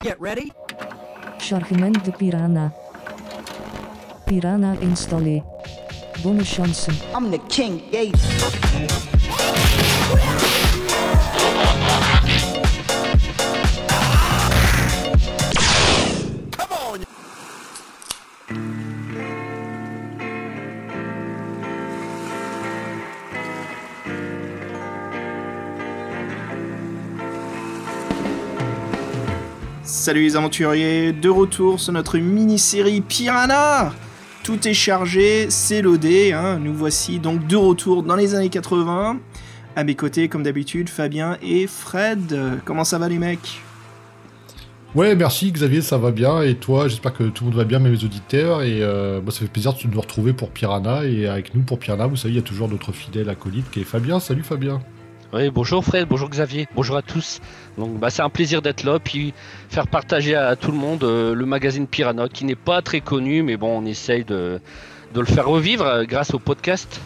Get ready. Chargement de Piranha. Piranha installé. Bonne chance. I'm the king, Gates. Salut les aventuriers, de retour sur notre mini-série Piranha Tout est chargé, c'est loadé, hein. nous voici donc de retour dans les années 80. À mes côtés, comme d'habitude, Fabien et Fred. Comment ça va les mecs? Ouais, merci Xavier, ça va bien. Et toi, j'espère que tout le monde va bien, les auditeurs. Et euh, moi, ça fait plaisir de nous retrouver pour Piranha. Et avec nous pour Piranha, vous savez, il y a toujours notre fidèle acolyte qui est Fabien. Salut Fabien. Oui, bonjour Fred, bonjour Xavier, bonjour à tous. Donc bah, c'est un plaisir d'être là, puis faire partager à tout le monde euh, le magazine Piranha, qui n'est pas très connu, mais bon, on essaye de, le faire revivre euh, grâce au podcast.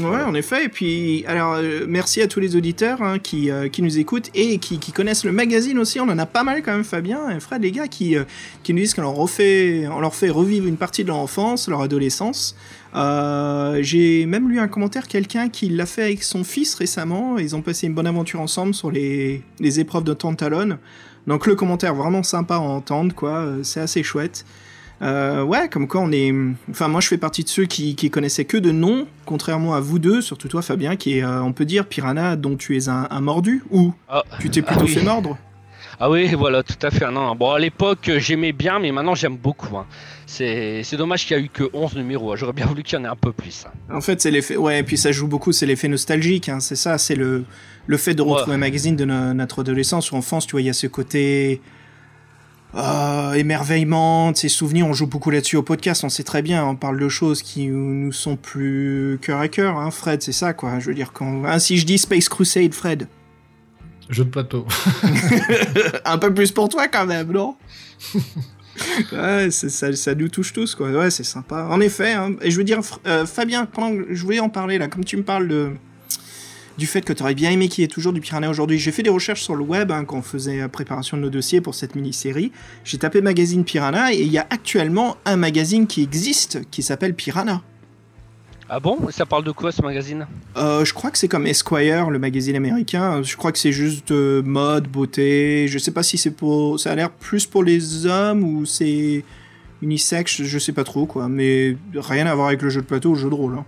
Ouais, en effet. Et puis, alors, euh, merci à tous les auditeurs hein, qui, euh, qui nous écoutent et qui, connaissent le magazine aussi. On en a pas mal quand même, Fabien et Fred, les gars, qui, euh, qui nous disent qu'on leur, leur fait revivre une partie de leur enfance, leur adolescence. J'ai même lu un commentaire, quelqu'un qui l'a fait avec son fils récemment. Ils ont passé une bonne aventure ensemble sur les, les épreuves de Tantalone. Donc le commentaire vraiment sympa à entendre, quoi. C'est assez chouette. Euh, ouais, comme quoi on est. Enfin, moi je fais partie de ceux qui, qui connaissaient que de nom, contrairement à vous deux, surtout toi Fabien, qui est, euh, on peut dire, Piranha, dont tu es un, un mordu, ou Ah, tu t'es ah plutôt oui. fait mordre Ah oui, voilà, tout à fait. Non, non. Bon, à l'époque, j'aimais bien, mais maintenant, j'aime beaucoup. hein. C'est dommage qu'il y a eu que 11 numéros. hein. J'aurais bien voulu qu'il y en ait un peu plus. hein. En fait, c'est l'effet. Ouais, et puis ça joue beaucoup, c'est l'effet nostalgique, c'est ça, c'est le, le fait de retrouver Ouais. un magazine de no- notre adolescence ou enfance, tu vois, il y a ce côté. Euh, émerveillement, de ces souvenirs, on joue beaucoup là-dessus au podcast, on sait très bien, on parle de choses qui nous sont plus cœur à cœur, hein, Fred, c'est ça, quoi. Je veux dire, quand. Hein, si je dis Space Crusade, Fred, Jeu de plateau. un peu plus pour toi quand même, non? Ouais, ça, ça nous touche tous, quoi. Ouais, c'est sympa. En effet, hein. et je veux dire, euh, Fabien, pendant que je voulais en parler, là, comme tu me parles de du fait que tu aurais bien aimé qu'il y ait toujours du Piranha aujourd'hui. J'ai fait des recherches sur le web hein, quand on faisait la préparation de nos dossiers pour cette mini-série. J'ai tapé magazine Piranha et il y a actuellement un magazine qui existe qui s'appelle Piranha. Ah bon? Ça parle de quoi ce magazine? Euh, je crois que c'est comme Esquire, le magazine américain. Je crois que c'est juste euh, mode, beauté. Je sais pas si c'est pour. Ça a l'air plus pour les hommes ou c'est unisex. Je- Je sais pas trop quoi. Mais rien à voir avec le jeu de plateau ou le jeu de rôle. hein.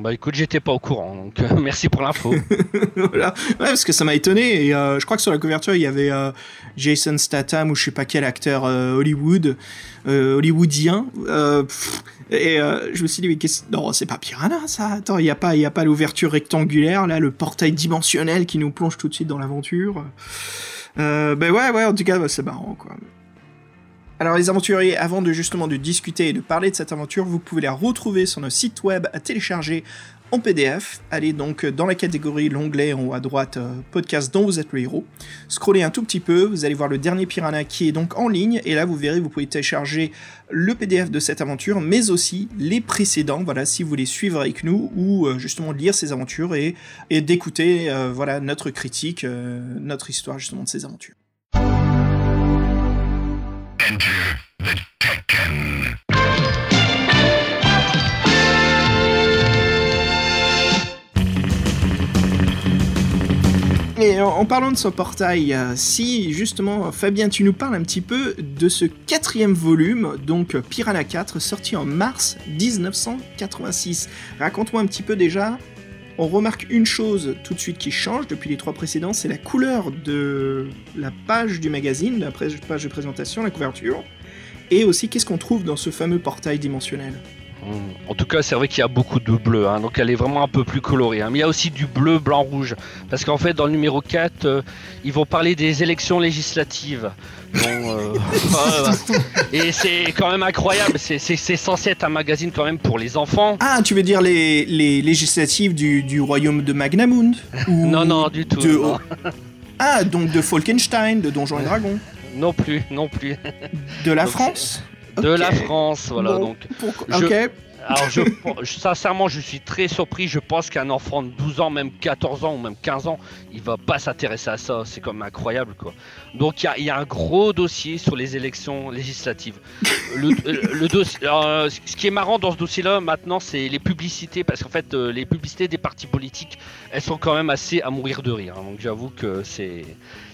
Bah écoute, j'étais pas au courant, donc euh, merci pour l'info. Ouais, parce que ça m'a étonné. Et euh, je crois que sur la couverture, il y avait euh, Jason Statham ou je sais pas quel acteur Hollywood, hollywoodien. Et je me suis dit, mais qu'est-ce. Non, c'est pas Piranha ça. Attends, il n'y a pas, y pas l'ouverture rectangulaire, là, le portail dimensionnel qui nous plonge tout de suite dans l'aventure. Ben ouais, ouais, en tout cas, bah, c'est marrant, quoi. Alors les aventuriers, avant de justement de discuter et de parler de cette aventure, vous pouvez la retrouver sur notre site web à télécharger en PDF. Allez donc dans la catégorie, l'onglet en haut à droite, euh, podcast dont vous êtes le héros. Scrollez un tout petit peu, vous allez voir le dernier Piranha qui est donc en ligne, et là vous verrez, vous pouvez télécharger le PDF de cette aventure, mais aussi les précédents, voilà, si vous voulez suivre avec nous, ou euh, justement lire ces aventures et, et d'écouter, euh, voilà, notre critique, notre histoire justement de ces aventures. Et en parlant de ce portail, euh, si justement Fabien, tu nous parles un petit peu de ce quatrième volume, donc Piranha 4, sorti en mars 1986. Raconte-moi un petit peu déjà. On remarque une chose tout de suite qui change depuis les trois précédents, c'est la couleur de la page du magazine, la page de présentation, la couverture. Et aussi, qu'est-ce qu'on trouve dans ce fameux portail dimensionnel En tout cas, c'est vrai qu'il y a beaucoup de bleu, hein, donc elle est vraiment un peu plus colorée. hein. Mais il y a aussi du bleu, blanc, rouge. Parce qu'en fait, dans le numéro 4, euh, ils vont parler des élections législatives. Donc, euh. Et c'est quand même incroyable. C'est- C'est c'est censé être un magazine quand même pour les enfants. Ah, tu veux dire les, les législatives du, du royaume de Magnamund ou Non, non, du tout. de- non. Ah, donc de Falkenstein, de Donjons et Dragons. Non plus, non plus. De la Donc, France De la France, voilà. Bon, Donc, je- Ok. Alors, je, sincèrement, je suis très surpris. Je pense qu'un enfant de 12 ans, même 14 ans ou même 15 ans, il va pas s'intéresser à ça. C'est comme incroyable, quoi. Donc, il y a, un gros dossier sur les élections législatives. Le, euh, euh, ce qui est marrant dans ce dossier-là, maintenant, c'est les publicités. Parce qu'en fait, euh, les publicités des partis politiques, elles sont quand même assez à mourir de rire. hein. Donc, j'avoue que c'est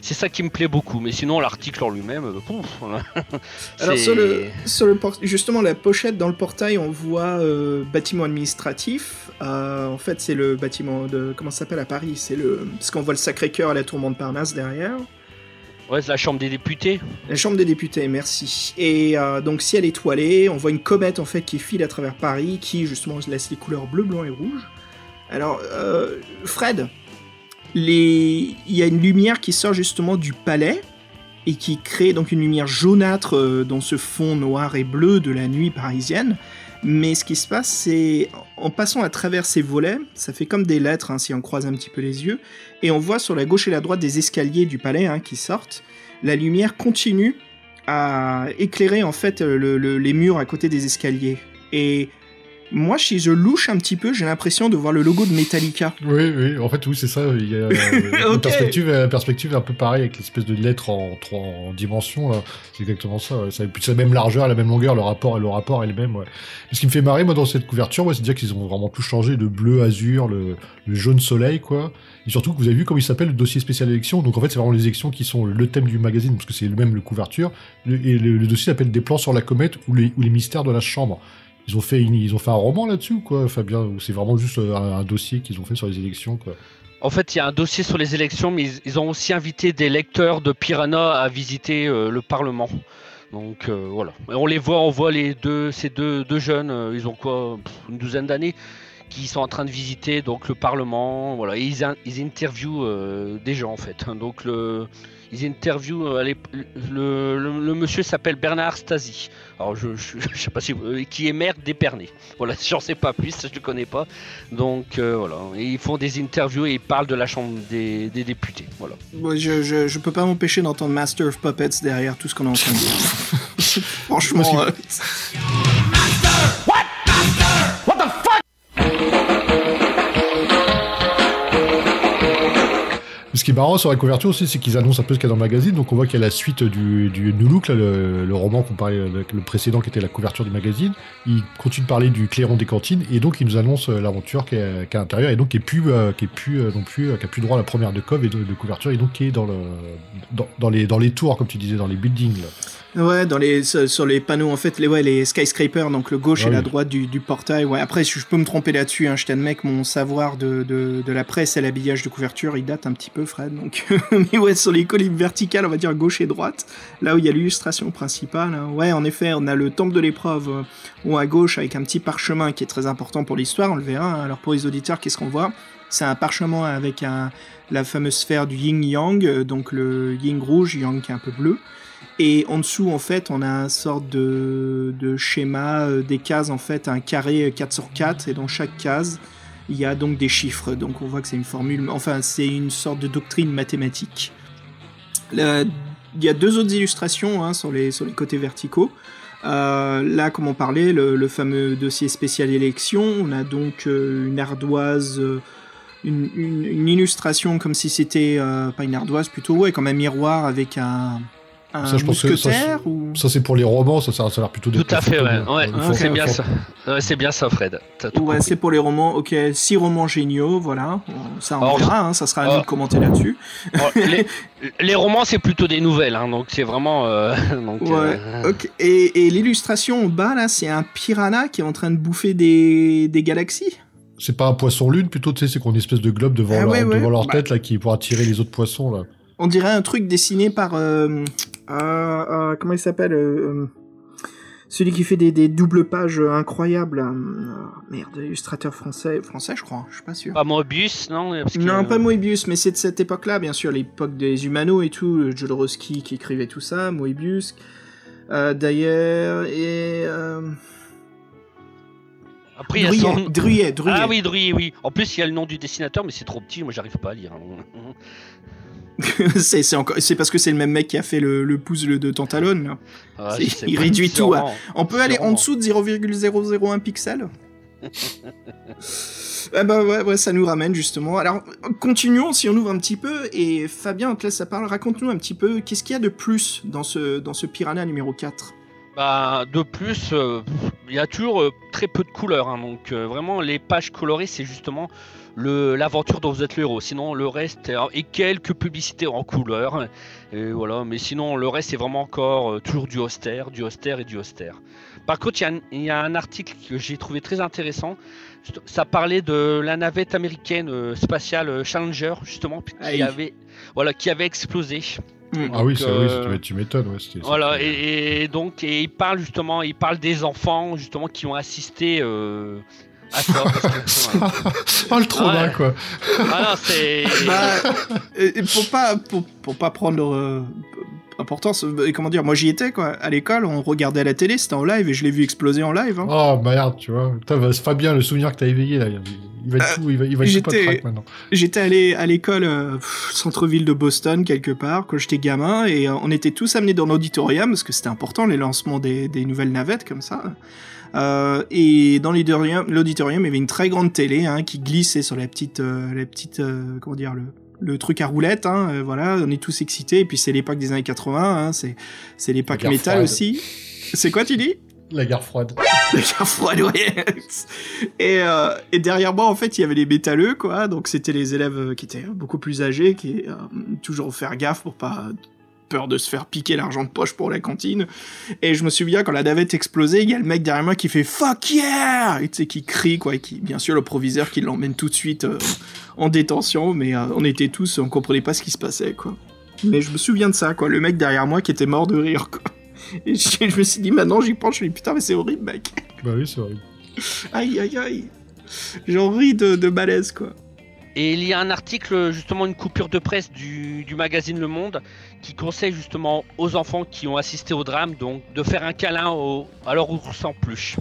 c'est ça qui me plaît beaucoup. Mais sinon, l'article en lui-même, euh, Alors sur le, sur le port- justement la pochette dans le portail on voit euh, bâtiment administratif. Euh, en fait c'est le bâtiment de comment ça s'appelle à Paris? C'est le parce qu'on voit le Sacré-Cœur à la tour Montparnasse derrière. Ouais, c'est la Chambre des députés. La Chambre des députés merci. Et euh, donc ciel étoilé on voit une comète en fait qui file à travers Paris qui justement laisse les couleurs bleu blanc et rouge. Alors euh, Fred il y a une lumière qui sort justement du palais et qui crée donc une lumière jaunâtre euh, dans ce fond noir et bleu de la nuit parisienne. Mais ce qui se passe, c'est en passant à travers ces volets, ça fait comme des lettres hein, si on croise un petit peu les yeux, et on voit sur la gauche et la droite des escaliers du palais hein, qui sortent. La lumière continue à éclairer en fait le- les murs à côté des escaliers. Et moi, si je louche un petit peu, j'ai l'impression de voir le logo de Metallica. Oui, oui, en fait, oui, c'est ça. Il y a euh, une perspective, perspective un peu pareille avec l'espèce de lettre en trois en dimensions. C'est exactement ça. Ça a plus la même largeur, la même longueur, le rapport, le rapport est le même. Ouais. Mais ce qui me fait marrer, moi, dans cette couverture, ouais, c'est de dire qu'ils ont vraiment tout changé, le bleu, azur, le, le jaune soleil, quoi. Et surtout que vous avez vu comment il s'appelle le dossier spécial élection. Donc en fait, c'est vraiment les élections qui sont le thème du magazine, parce que c'est le même le couverture. Le- et le, le dossier s'appelle Des plans sur la comète ou les, ou les mystères de la chambre. Ils ont fait, ils ont fait un roman là-dessus, quoi, Fabien Ou c'est vraiment juste euh, un, dossier qu'ils ont fait sur les élections, quoi? En fait, il y a un dossier sur les élections, mais ils, ont aussi invité des lecteurs de Piranha à visiter euh, le Parlement. Donc euh, voilà. On les voit, on voit les deux, ces deux, deux jeunes, ils ont quoi, une douzaine d'années, qui sont en train de visiter donc le Parlement. Voilà, et ils, ils interviewent des gens en fait. hein. Donc le, ils interviewent euh, les- le, le- le monsieur s'appelle Bernard Stasi. Alors je, je, je sais pas si euh, qui est maire d'Épernay. Voilà, j'en sais pas plus, je le connais pas. Donc euh, voilà, et ils font des interviews et ils parlent de la Chambre des, des députés. Voilà. Moi, je, je, je peux pas m'empêcher d'entendre Master of Puppets derrière tout ce qu'on est en train de dire. Franchement. Ce qui est marrant sur la couverture aussi, c'est qu'ils annoncent un peu ce qu'il y a dans le magazine. Donc on voit qu'il y a la suite du, du Look, le, roman qu'on parlait, le, précédent qui était la couverture du magazine. Il continue de parler du clairon des cantines et donc il nous annonce euh, l'aventure qui est, à l'intérieur et donc qui est plus, euh, plus euh, non plus, qui plus droit à la première de cov et de, de couverture et donc qui est dans le, dans, les, dans les tours comme tu disais, dans les buildings. Ouais, dans les, sur les panneaux, en fait, les, ouais, les skyscrapers, donc le gauche Ah et la droite du, du portail. Ouais, après, je je peux me tromper là-dessus, hein, je t'admets que mon savoir de, de, de la presse et l'habillage de couverture, il date un petit peu, Fred. Donc, mais ouais, sur les colonnes verticales, on va dire gauche et droite, là où il y a l'illustration principale. hein. Ouais, en effet, on a le temple de l'épreuve, euh, ou à gauche, avec un petit parchemin qui est très important pour l'histoire, on le verra. hein. Alors, pour les auditeurs, qu'est-ce qu'on voit? C'est un parchemin avec un, la fameuse sphère du yin-yang, euh, donc le yin rouge, yang qui est un peu bleu. Et en dessous, en fait, on a un sorte de, de schéma euh, des cases, en fait, un carré 4 sur 4, et dans chaque case, il y a donc des chiffres. Donc on voit que c'est une formule, enfin, c'est une sorte de doctrine mathématique. Il y a deux autres illustrations hein, sur, les, sur les côtés verticaux. Euh, là, comme on parlait, le, le fameux dossier spécial élection, on a donc euh, une ardoise, euh, une, une- une illustration comme si c'était, euh, pas une ardoise, plutôt, ouais, comme un miroir avec un, un Ça, je pense que ça, mousquetaire ou... Ça c'est pour les romans, ça, ça, ça a l'air plutôt Tout à fait, ouais. photos, ouais Ah, c'est bien ça. Ouais, c'est bien ça, Fred. Ouais, c'est pour les romans. Ok, six romans géniaux, voilà. Ça, on verra, hein, ça sera à nous de commenter là-dessus. Les, les romans, c'est plutôt des nouvelles, hein, donc c'est vraiment. euh, donc, Ouais, euh. Et, et l'illustration en bas, là, c'est un piranha qui est en train de bouffer des, des galaxies? C'est pas un poisson lune, plutôt, tu sais, c'est qu'on a une espèce de globe devant Ah leur, ouais, ouais. devant leur Bah. tête là qui pour attirer les autres poissons là. On dirait un truc dessiné par. euh, euh, euh, comment il s'appelle Celui qui fait des, des doubles pages incroyables. merde, illustrateur français, français, je crois, je suis pas sûr. Pas Mobius, non parce que- Non, pas Moebius, mais c'est de cette époque-là, bien sûr, l'époque des Humano et tout, Jodorowsky qui écrivait tout ça, Moebius, d'ailleurs, et... Après, il y a Druyet, son- Druyet, Druyet. Ah oui, Druy, oui. En plus, il y a le nom du dessinateur, mais c'est trop petit, moi j'arrive pas à lire. c'est c'est encore c'est parce que c'est le même mec qui a fait le, le puzzle de Tantalone. là. Ah, il pas, réduit tout à-. On peut aller en dessous de 0,001 pixel Eh ben ouais, ouais, ça nous ramène justement. Alors, continuons si on ouvre un petit peu. Et Fabien, on te laisse la parole. Raconte-nous un petit peu, qu'est-ce qu'il y a de plus dans ce, dans ce Piranha numéro 4 Bah, de plus, euh, il y a toujours euh, très peu de couleurs. hein, donc, euh, vraiment, les pages colorées, c'est justement l'aventure dont vous êtes le héros. Sinon, le reste, et quelques publicités en couleur. Et voilà, mais sinon, le reste, c'est vraiment encore euh, toujours du austère, du austère et du austère. Par contre, il y a un- il y, a un article que j'ai trouvé très intéressant. Ça parlait de la navette américaine euh, spatiale euh, Challenger, justement, qui Aïe. avait, voilà, qui avait explosé. Ah oui, Donc, oui, euh, c'est- tu m'étonnes. Ouais, c'était- Voilà, c'était- et, et donc et il parle justement, il parle des enfants justement qui ont assisté euh, ça. parce que. Oh, le trop Ouais. quoi. Voilà, c'est. Bah, et- et pour pas pour, pour pas prendre euh, importance, euh, comment dire, moi j'y étais quoi. À l'école, on regardait à la télé, c'était en live et je l'ai vu exploser en live. hein. Oh merde, tu vois. Putain, bah, c'est Fabien, le souvenir que t'as éveillé là. Il va être tout, il va, il va être tout j'étais- patraque, maintenant. J'étais allé à l'école euh, centre-ville de Boston quelque part quand j'étais gamin et euh, on était tous amenés dans l'auditorium parce que c'était important les lancements des, des nouvelles navettes comme ça. Euh, et dans l'auditorium, il y avait une très grande télé hein, qui glissait sur la petite, euh, la petite, euh, comment dire le le truc à roulette, hein, voilà, on est tous excités. Et puis c'est l'époque des années 80, hein, c'est c'est l'époque métal froide. aussi. C'est quoi tu dis? La guerre froide. la guerre froide, ouais. Et, euh, et derrière moi, en fait, il y avait les métalleux, quoi. Donc, c'était les élèves qui étaient beaucoup plus âgés, qui euh, toujours faire gaffe pour pas peur de se faire piquer l'argent de poche pour la cantine. Et je me souviens quand la navette explosait, il y a le mec derrière moi qui fait fuck yeah, et tu sais qui crie quoi, et qui bien sûr le proviseur qui l'emmène tout de suite euh, en détention, mais euh, on était tous, on comprenait pas ce qui se passait quoi. Mais je me souviens de ça quoi, le mec derrière moi qui était mort de rire quoi. Et je, je me suis dit maintenant j'y pense, je me dis putain mais c'est horrible mec. Bah oui, c'est horrible. Aïe aïe aïe. J'en ris de, de malaise quoi. Et il y a un article, justement, une coupure de presse du, du magazine Le Monde qui conseille justement aux enfants qui ont assisté au drame donc de faire un câlin au, à leur ours en peluche.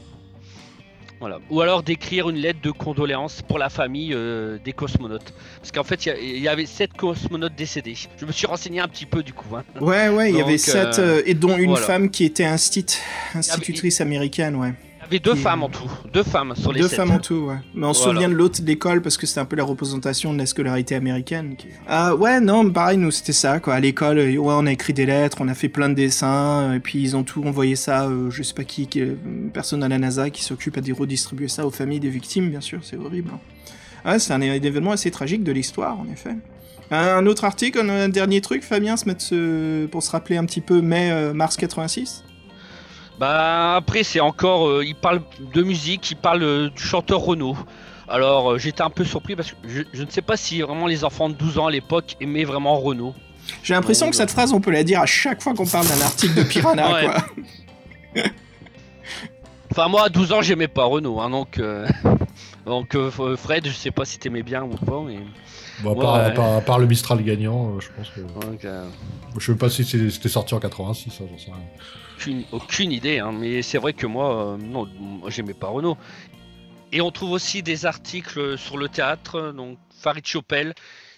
Voilà. Ou alors d'écrire une lettre de condoléances pour la famille euh, des cosmonautes. Parce qu'en fait, il y avait sept cosmonautes décédés. Je me suis renseigné un petit peu du coup. hein. Ouais ouais, il y avait sept euh, euh, et dont une voilà. femme qui était instit, institutrice américaine ouais. Avait deux femmes en tout. Deux femmes sur les Deux sept. femmes en tout, ouais. Mais on se Voilà. souvient de l'autre d'école parce que c'était un peu la représentation de la scolarité américaine. Ah ouais, non, pareil, nous c'était ça, quoi. À l'école, euh, ouais, on a écrit des lettres, on a fait plein de dessins, euh, et puis ils ont tout envoyé ça, euh, je sais pas qui, qui- euh, personne à la NASA qui s'occupe à de redistribuer ça aux familles des victimes, bien sûr, c'est horrible. hein. Ouais, c'est un, événement assez tragique de l'histoire, en effet. Un autre article, un, dernier truc, Fabien, se mettre ce- pour se rappeler un petit peu mai, euh, mars 86 Bah après c'est encore, euh, il parle de musique, il parle euh, du chanteur Renaud. Alors euh, j'étais un peu surpris parce que je, je ne sais pas si vraiment les enfants de 12 ans à l'époque aimaient vraiment Renaud. J'ai l'impression que cette phrase, on peut la dire à chaque fois qu'on parle d'un article de Piranha, Ouais. quoi. Enfin moi à 12 ans j'aimais pas Renaud, hein, donc euh, donc Fred je sais pas si t'aimais bien ou pas mais Bon, à, part, Ouais. à part- à part le Mistral gagnant, euh, je pense que. euh, Je sais pas si c'était sorti en 86, ça, j'en sais rien. aucune, aucune idée, hein, mais c'est vrai que moi euh, non moi, j'aimais pas Renaud. Et on trouve aussi des articles sur le théâtre, donc Farid Chopel,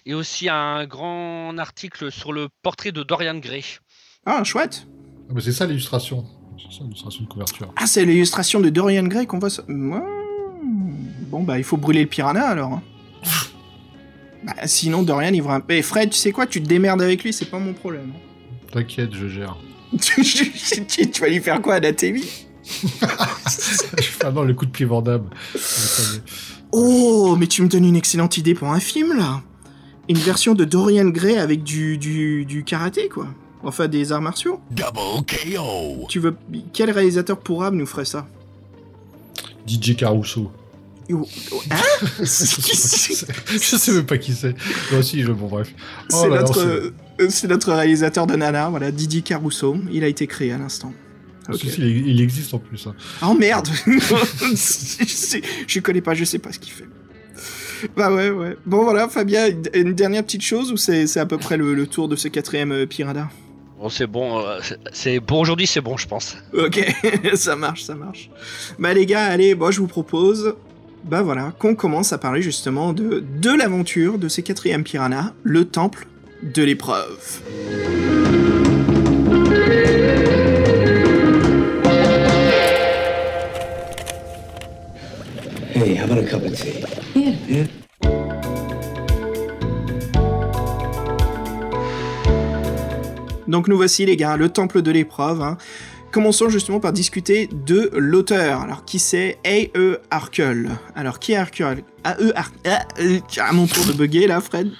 et aussi un grand article sur le portrait de Dorian Gray. Ah, chouette. Ah, mais c'est ça l'illustration. C'est ça l'illustration de couverture. Ah, c'est l'illustration de Dorian Gray qu'on voit. sur- Mmh. Bon, bah, il faut brûler le piranha alors. Bah, sinon, Dorian, il va un. Eh, Fred, tu sais quoi Tu te démerdes avec lui, c'est pas mon problème. T'inquiète, je gère. tu, vas lui faire quoi, anatémie ah non, le coup de pied Vandame. Oh, mais tu me donnes une excellente idée pour un film là Une version de Dorian Gray avec du, du, du karaté, quoi. Enfin, des arts martiaux. Double KO. Tu veux. Quel réalisateur pourra nous ferait ça? DJ Caruso. Hein je sais même pas qui c'est. Moi aussi, je... bon bref. Oh C'est là là, notre, c'est- euh, c'est notre réalisateur de Nana, voilà, Didi Caruso. Il a été créé à l'instant. Ok. Si, si, il, existe en plus. hein. Oh merde je, je connais pas, je sais pas ce qu'il fait. Bah ouais, ouais. Bon voilà, Fabien, une- dernière petite chose ou c'est c'est à peu près le, le tour de ce quatrième euh, Piranha Bon, c'est bon, euh, c'est- c'est pour aujourd'hui, c'est bon, je pense. Ok, ça marche, ça marche. Bah les gars, allez, moi je vous propose, bah voilà, qu'on commence à parler justement de, de l'aventure de ces quatrièmes Piranha, le temple de l'épreuve. Hey, how about a cup of tea? Yeah. Donc nous voici les gars, le temple de l'épreuve. hein. Commençons justement par discuter de l'auteur. Alors qui c'est A.E. Arkle. Alors qui est Arkle A.E. Arkle. Ah, euh, À mon tour de bugger là, Fred.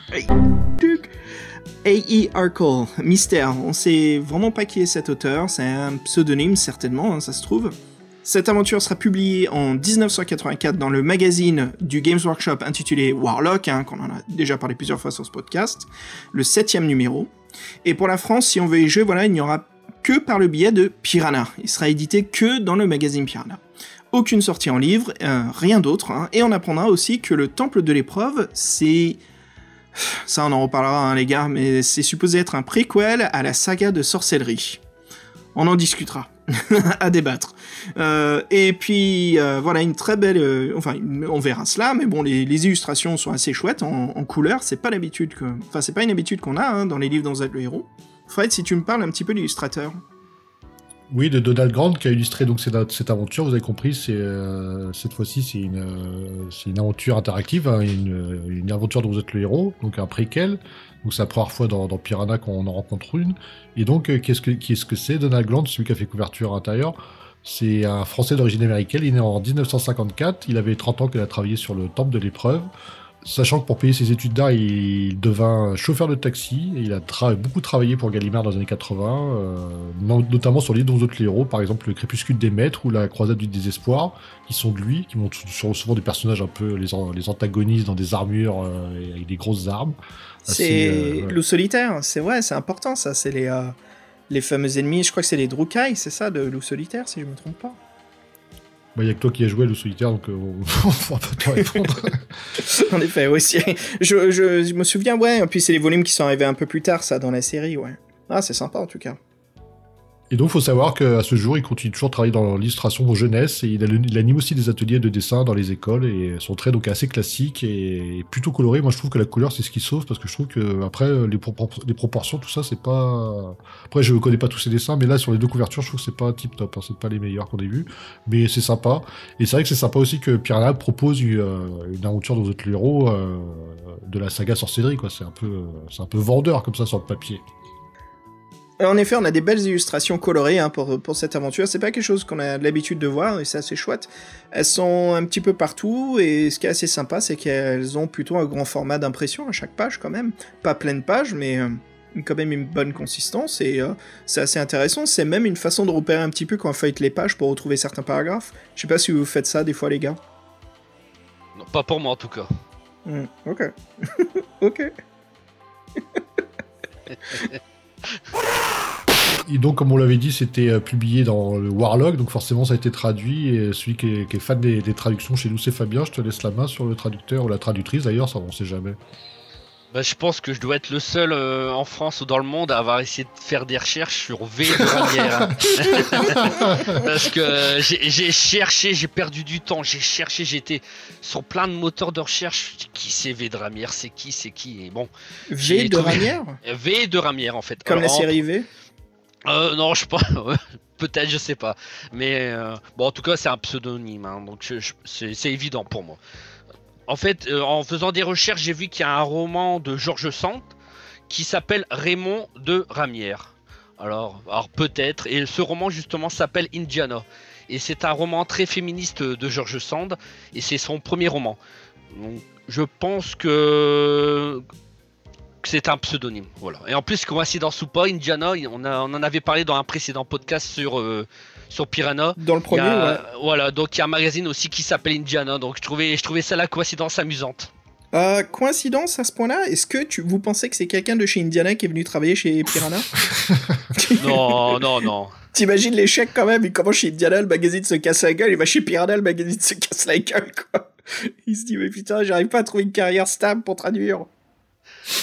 A.E. Arkle. Mystère. On sait vraiment pas qui est cet auteur. C'est un pseudonyme certainement, hein, ça se trouve. Cette aventure sera publiée en 1984 dans le magazine du Games Workshop intitulé Warlock, hein, qu'on en a déjà parlé plusieurs fois sur ce podcast, le septième numéro. Et pour la France, si on veut y jouer, voilà, il n'y aura que par le biais de Piranha. Il sera édité que dans le magazine Piranha. Aucune sortie en livre, euh, rien d'autre. hein. Et on apprendra aussi que le Temple de l'épreuve, c'est... Ça, on en reparlera, hein, les gars, mais c'est supposé être un préquel à la saga de sorcellerie. On en discutera. à débattre. Euh, et puis, euh, voilà, une très belle... enfin, on verra cela, mais bon, les, illustrations sont assez chouettes en, couleur. C'est pas l'habitude que... Enfin, c'est pas une habitude qu'on a hein, dans les livres dans Z le héros. Fred, si tu me parles un petit peu de l'illustrateur. Oui, de Donald Grant qui a illustré cette, aventure. Vous avez compris, euh, cette fois-ci c'est une euh, aventure interactive, hein, une, une aventure dont vous êtes le héros, donc un préquel. C'est la première fois dans, Piranha qu'on en rencontre une. Et donc euh, qu'est-ce que c'est Donald Grant, celui qui a fait couverture intérieure? C'est un Français d'origine américaine. Il est né en 1954. Il avait 30 ans qu'il a travaillé sur le temple de l'épreuve. Sachant que pour payer ses études d'art, il devint chauffeur de taxi et il a tra- beaucoup travaillé pour Gallimard dans les années 80, euh, no- notamment sur les dont autres héros, par exemple Le Crépuscule des Maîtres ou La Croisade du Désespoir, qui sont de lui, qui montrent sou- souvent des personnages un peu les, an- les antagonistes dans des armures euh, et avec des grosses armes. C'est euh, ouais. loup solitaire, c'est vrai, c'est important ça. C'est les, euh, les fameux ennemis, je crois que c'est les Drukai, c'est ça, de loup solitaire, si je me trompe pas. Bah, Il y a que toi qui as joué le solitaire, donc euh, on pourra pas te répondre. en effet, aussi. Je, je, je me souviens, ouais, puis c'est les volumes qui sont arrivés un peu plus tard, ça, dans la série, ouais. Ah, c'est sympa en tout cas. Et donc, il faut savoir qu'à ce jour, il continue toujours de travailler dans l'illustration de jeunesse et il, anime aussi des ateliers de dessin dans les écoles et son trait donc assez classique et plutôt coloré. Moi, je trouve que la couleur, c'est ce qui sauve parce que je trouve que après les, propor- les proportions, tout ça, c'est pas. Après, je connais pas tous ces dessins, mais là, sur les deux couvertures, je trouve que c'est pas tip top. Hein, c'est pas les meilleurs qu'on ait vus, mais c'est sympa. Et c'est vrai que c'est sympa aussi que Piranha propose une, euh, aventure dans votre héros euh, de la saga sorcellerie. Quoi, c'est un peu, euh, c'est un peu vendeur comme ça sur le papier. Et En effet, on a des belles illustrations colorées hein, pour, pour cette aventure. C'est pas quelque chose qu'on a l'habitude de voir et c'est assez chouette. Elles sont un petit peu partout et ce qui est assez sympa, c'est qu'elles ont plutôt un grand format d'impression à chaque page quand même. Pas pleine page, mais euh, quand même une bonne consistance et euh, c'est assez intéressant. C'est même une façon de repérer un petit peu quand on feuillette les pages pour retrouver certains paragraphes. Je sais pas si vous faites ça des fois, les gars. Non, pas pour moi en tout cas. Hmm, ok. ok. Et donc, comme on l'avait dit, c'était euh, publié dans le Warlock, donc forcément ça a été traduit. Et celui qui est, fan des, des traductions chez nous, c'est Fabien. Je te laisse la main sur le traducteur ou la traductrice d'ailleurs, ça on sait jamais. Bah, je pense que je dois être le seul euh, en France ou dans le monde à avoir essayé de faire des recherches sur V de Ramière. Parce que euh, j'ai cherché, j'ai perdu du temps, j'ai cherché, j'étais sur plein de moteurs de recherche. Qui c'est V de Ramière C'est qui C'est qui? Et bon, V de euh, V de Ramière en fait. Comme la Alors, en- série V? Euh, non, je sais pas. Peut-être, je sais pas. Mais euh, bon, en tout cas, c'est un pseudonyme, hein, donc c'est évident pour moi. En fait, euh, en faisant des recherches, j'ai vu qu'il y a un roman de Georges Sand qui s'appelle Raymond de Ramière. Alors, peut-être. Et ce roman justement s'appelle Indiana. Et c'est un roman très féministe de Georges Sand. Et c'est son premier roman. Donc, je pense que c'est un pseudonyme. Voilà. Et en plus, coïncidence ou pas, Indiana, on, on en avait parlé dans un précédent podcast sur, euh, sur Piranha. Dans le premier, a- ouais. Voilà, donc il y a un magazine aussi qui s'appelle Indiana. Donc je trouvais, je trouvais ça la coïncidence amusante. Euh, coïncidence à ce point-là Est-ce que tu, vous pensez que c'est quelqu'un de chez Indiana qui est venu travailler chez Piranha? Non, non, non. T'imagines l'échec quand même Il commence chez Indiana, le magazine se casse la gueule, il va chez Piranha, le magazine se casse la gueule, quoi. Il se dit, mais putain, j'arrive pas à trouver une carrière stable pour traduire.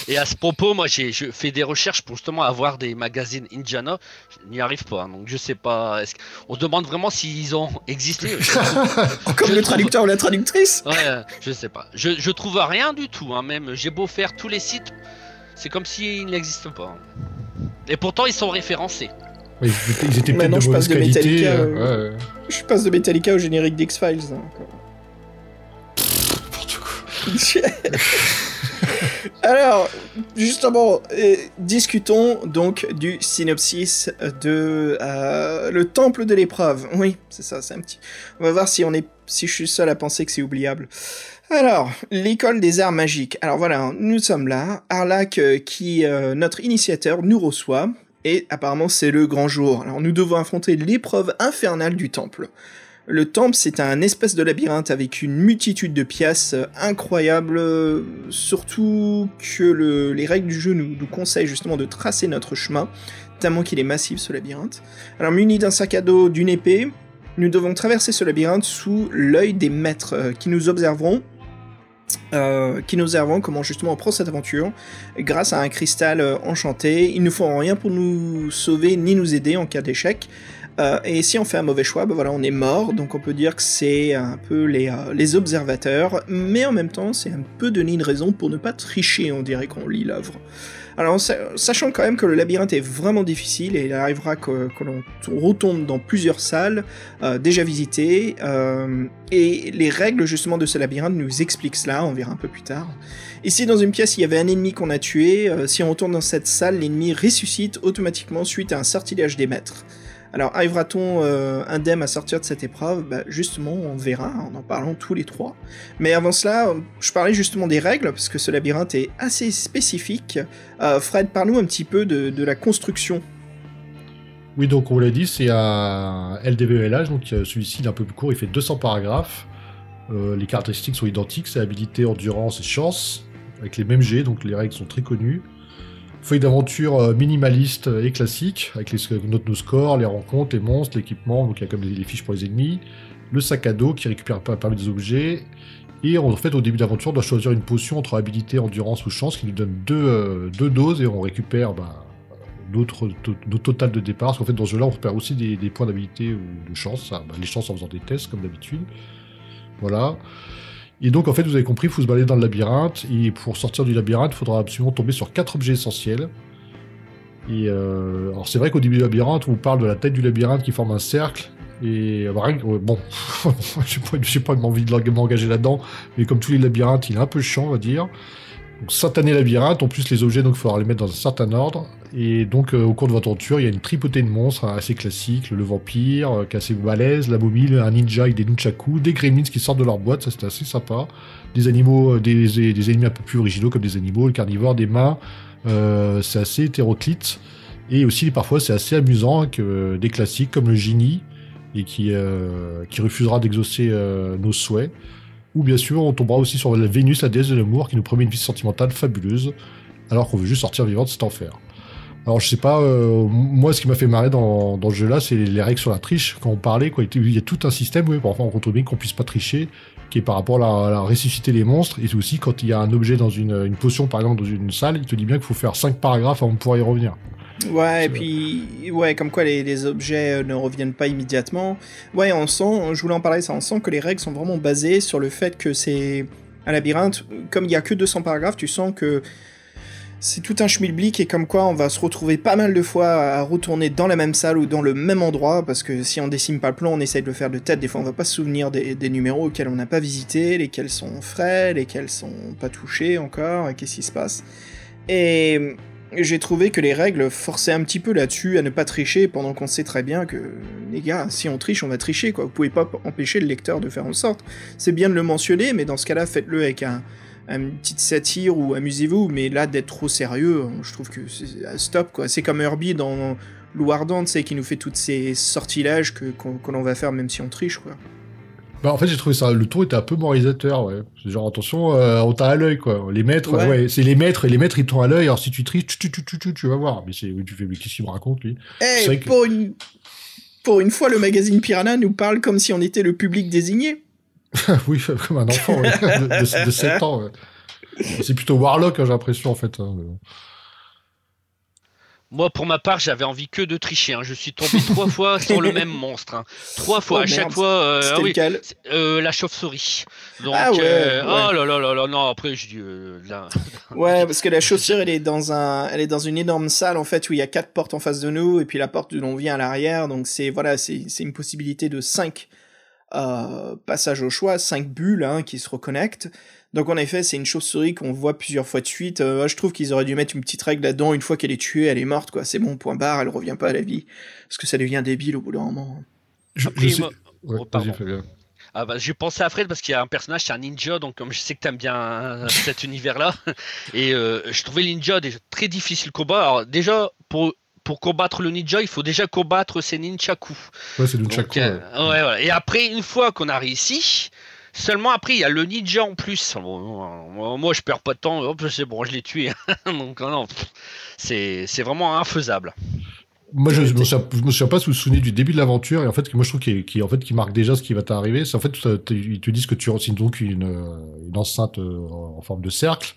Et à ce propos, moi j'ai je fais des recherches pour justement avoir des magazines Indiana. Je n'y arrive pas, hein, donc je sais pas. est-ce On se demande vraiment s'ils ont existé. Comme Je le trouve- traducteur ou la traductrice Ouais, je sais pas. Je, je trouve rien du tout, hein, même. J'ai beau faire tous les sites, C'est comme s'ils n'existent pas. Et pourtant, ils sont référencés. Ouais, Ils étaient, peut-être de je passe de qualité. Metallica, euh, ouais. Je passe de Metallica au générique d'X-Files. hein. N'importe quoi. Alors, justement, discutons donc du synopsis de euh, le temple de l'épreuve. Oui, c'est ça, c'est un petit. On va voir si on est, si je suis seul à penser que c'est oubliable. Alors, l'école des arts magiques. Alors voilà, nous sommes là. Arlac, euh, qui euh, notre initiateur, nous reçoit. Et apparemment, c'est le grand jour. Alors, nous devons affronter l'épreuve infernale du temple. Le temple, c'est un espèce de labyrinthe avec une multitude de pièces euh, incroyables, euh, surtout que le- les règles du jeu nous, nous conseillent justement de tracer notre chemin, tellement qu'il est massif ce labyrinthe. Alors muni d'un sac à dos, d'une épée, nous devons traverser ce labyrinthe sous l'œil des maîtres euh, qui nous observeront. qui nous observeront comment justement on prend cette aventure grâce à un cristal enchanté. Ils ne feront rien pour nous sauver ni nous aider en cas d'échec. Euh, et si on fait un mauvais choix, ben voilà, on est mort, donc on peut dire que c'est un peu les, euh, observateurs, mais en même temps, c'est un peu donner une raison pour ne pas tricher, on dirait, quand on lit l'œuvre. Alors, sa- sachant quand même que le labyrinthe est vraiment difficile, et il arrivera que, l'on retombe dans plusieurs salles euh, déjà visitées, et les règles justement de ce labyrinthe nous expliquent cela, on verra un peu plus tard. Ici, dans une pièce, il y avait un ennemi qu'on a tué, si on retourne dans cette salle, l'ennemi ressuscite automatiquement suite à un sortilège des maîtres. Alors, arrivera-t-on euh, indemne à sortir de cette épreuve? Bah, Justement, on verra, en en parlant tous les trois. Mais avant cela, je parlais justement des règles, parce que ce labyrinthe est assez spécifique. Euh, Fred, parle-nous un petit peu de, la construction. Oui, donc on l'a dit, c'est un LDVLH, donc euh, celui-ci est un peu plus court, il fait 200 paragraphes. Les caractéristiques sont identiques, c'est habilité, endurance et chance, avec les mêmes G, donc les règles sont très connues. Feuille d'aventure euh, minimaliste et classique, avec nos scores, les rencontres, les monstres, l'équipement, donc il y a comme les, fiches pour les ennemis. Le sac à dos qui récupère parmi des objets. Et en fait, au début d'aventure, on doit choisir une potion entre habilité, endurance ou chance qui nous donne deux, euh, deux doses et on récupère bah, notre, to- notre total de départ. Parce qu'en fait, dans ce jeu-là, on repère aussi des, points d'habilité ou de chance. ça, bah, les chances en faisant des tests, comme d'habitude. Voilà. Et donc, en fait, vous avez compris, il faut se balader dans le labyrinthe. Et pour sortir du labyrinthe, il faudra absolument tomber sur quatre objets essentiels. Et euh, alors, c'est vrai qu'au début du labyrinthe, on vous parle de la tête du labyrinthe qui forme un cercle. Et ouais, bon, j'ai pas, j'ai pas envie de m'engager là-dedans, mais comme tous les labyrinthes, il est un peu chiant, on va dire. Donc, satané labyrinthe, en plus les objets, donc il faudra les mettre dans un certain ordre. Et donc, euh, au cours de votre aventure, il y a une tripotée de monstres hein, assez classiques le vampire, euh, qui est assez balèze, la momie, un ninja avec des nunchakus, des gremlins qui sortent de leur boîte, ça c'était assez sympa. Des animaux, euh, des, ennemis un peu plus originaux comme des animaux, le carnivore, des mains, euh, c'est assez hétéroclite. Et aussi, parfois, c'est assez amusant que des classiques comme le génie, et qui, qui refusera d'exaucer nos souhaits. Ou bien sûr, on tombera aussi sur la Vénus, la déesse de l'amour, qui nous promet une vie sentimentale fabuleuse, alors qu'on veut juste sortir vivant de cet enfer. Alors je sais pas, euh, moi ce qui m'a fait marrer dans, ce jeu-là, c'est les, les règles sur la triche, quand on parlait. Il y a tout un système, oui, enfin, on contrôle bien qu'on puisse pas tricher, qui est par rapport à la, à la ressusciter les monstres, et aussi quand il y a un objet dans une, une potion, par exemple, dans une salle, il te dit bien qu'il faut faire 5 paragraphes avant de pouvoir y revenir. Ouais, et puis, ouais, comme quoi les, les objets euh, ne reviennent pas immédiatement. Ouais, on sent, je voulais en parler, ça, on sent que les règles sont vraiment basées sur le fait que c'est un labyrinthe. Comme il y a que 200 paragraphes, tu sens que c'est tout un schmilblick et comme quoi on va se retrouver pas mal de fois à retourner dans la même salle ou dans le même endroit parce que si on dessine pas le plan, on essaye de le faire de tête. Des fois, on va pas se souvenir des, des numéros auxquels on n'a pas visité, lesquels sont frais, lesquels sont pas touchés encore, et qu'est-ce qui se passe. Et j'ai trouvé que les règles forçaient un petit peu là-dessus à ne pas tricher pendant qu'on sait très bien que les gars, si on triche, on va tricher quoi. Vous pouvez pas empêcher le lecteur de faire en sorte. C'est bien de le mentionner, mais dans ce cas-là, faites-le avec un, une petite satire ou amusez-vous. Mais là, d'être trop sérieux, je trouve que c'est ah, stop quoi. C'est comme Herbie dans Louardan, tu sais, qui nous fait toutes ces sortilèges que qu'on l'on va faire même si on triche quoi. Bah, en fait, j'ai trouvé ça. Le tour était un peu moralisateur, ouais. C'est genre, attention, euh, on t'a à l'œil, quoi. Les maîtres, Ouais. ouais, c'est les maîtres, et les maîtres, ils t'ont à l'œil. Alors, si tu triches, tu, tu, tu, tu, tu, tu vas voir. Mais c'est, tu fais, mais qu'est-ce qu'il me raconte, lui? Eh, C'est vrai que- pour une pour une fois, le magazine Piranha nous parle comme si on était le public désigné. Oui, comme un enfant, ouais, de, de, de 7 ans, ouais. C'est plutôt Warlock, hein, j'ai l'impression, en fait. hein. Moi, pour ma part, j'avais envie que de tricher. hein. Je suis tombé trois fois sur le même monstre. hein. Trois fois. Oh, à chaque fois, euh, ah oui, euh, la chauve-souris. Donc, Ah ouais, euh, ouais. oh là là là là, non, après, je dis. euh, là- Ouais, parce que la chaussure, elle est dans un, elle est dans une énorme salle en fait où il y a quatre portes en face de nous et puis la porte d'où l'on vient à l'arrière. Donc c'est voilà, c'est une possibilité de cinq passages au choix, cinq bulles hein, qui se reconnectent. Donc en effet, c'est une chauve-souris qu'on voit plusieurs fois de suite. Euh, je trouve qu'ils auraient dû mettre une petite règle là-dedans. Une fois qu'elle est tuée, elle est morte quoi. C'est bon, point barre. Elle revient pas à la vie parce que ça devient débile au bout d'un moment. Je, Après, je sais- moi- Ouais, Oh. Ah bah, j'ai pensé à Fred parce qu'il y a un personnage, c'est un ninja, donc comme je sais que t'aimes bien euh, cet univers-là, et euh, je trouvais le ninja déjà très difficile combat. Alors déjà, pour, pour combattre le ninja, il faut déjà combattre ses ninjaku. Ouais, c'est Donc, Nunchaku. euh, ouais. ouais, voilà. Et après, une fois qu'on a réussi, seulement après, il y a le ninja en plus. Moi, je perds pas de temps, c'est bon, je l'ai tué. donc non, c'est c'est vraiment infaisable. Moi, je, je me souviens, pas souvenez du début de l'aventure, et en fait, moi, je trouve qu'il qui, en fait, qui marque déjà ce qui va t'arriver. C'est en fait, ils te disent que tu renseignes donc une, une enceinte euh, en forme de cercle,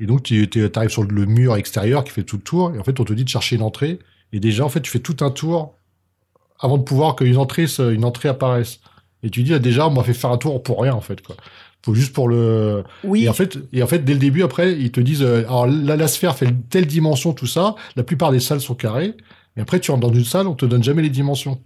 et donc tu arrives sur le mur extérieur qui fait tout le tour, et en fait, on te dit de chercher une entrée, et déjà, en fait, tu fais tout un tour avant de pouvoir qu'une entrée, une entrée apparaisse. Et tu dis, ah, déjà, on m'a fait faire un tour pour rien, en fait, quoi. Faut juste pour le, Oui. et en fait, et en fait, dès le début, après, ils te disent, euh, alors la, la sphère fait telle dimension, tout ça. La plupart des salles sont carrées. Et après, tu rentres dans une salle, on te donne jamais les dimensions.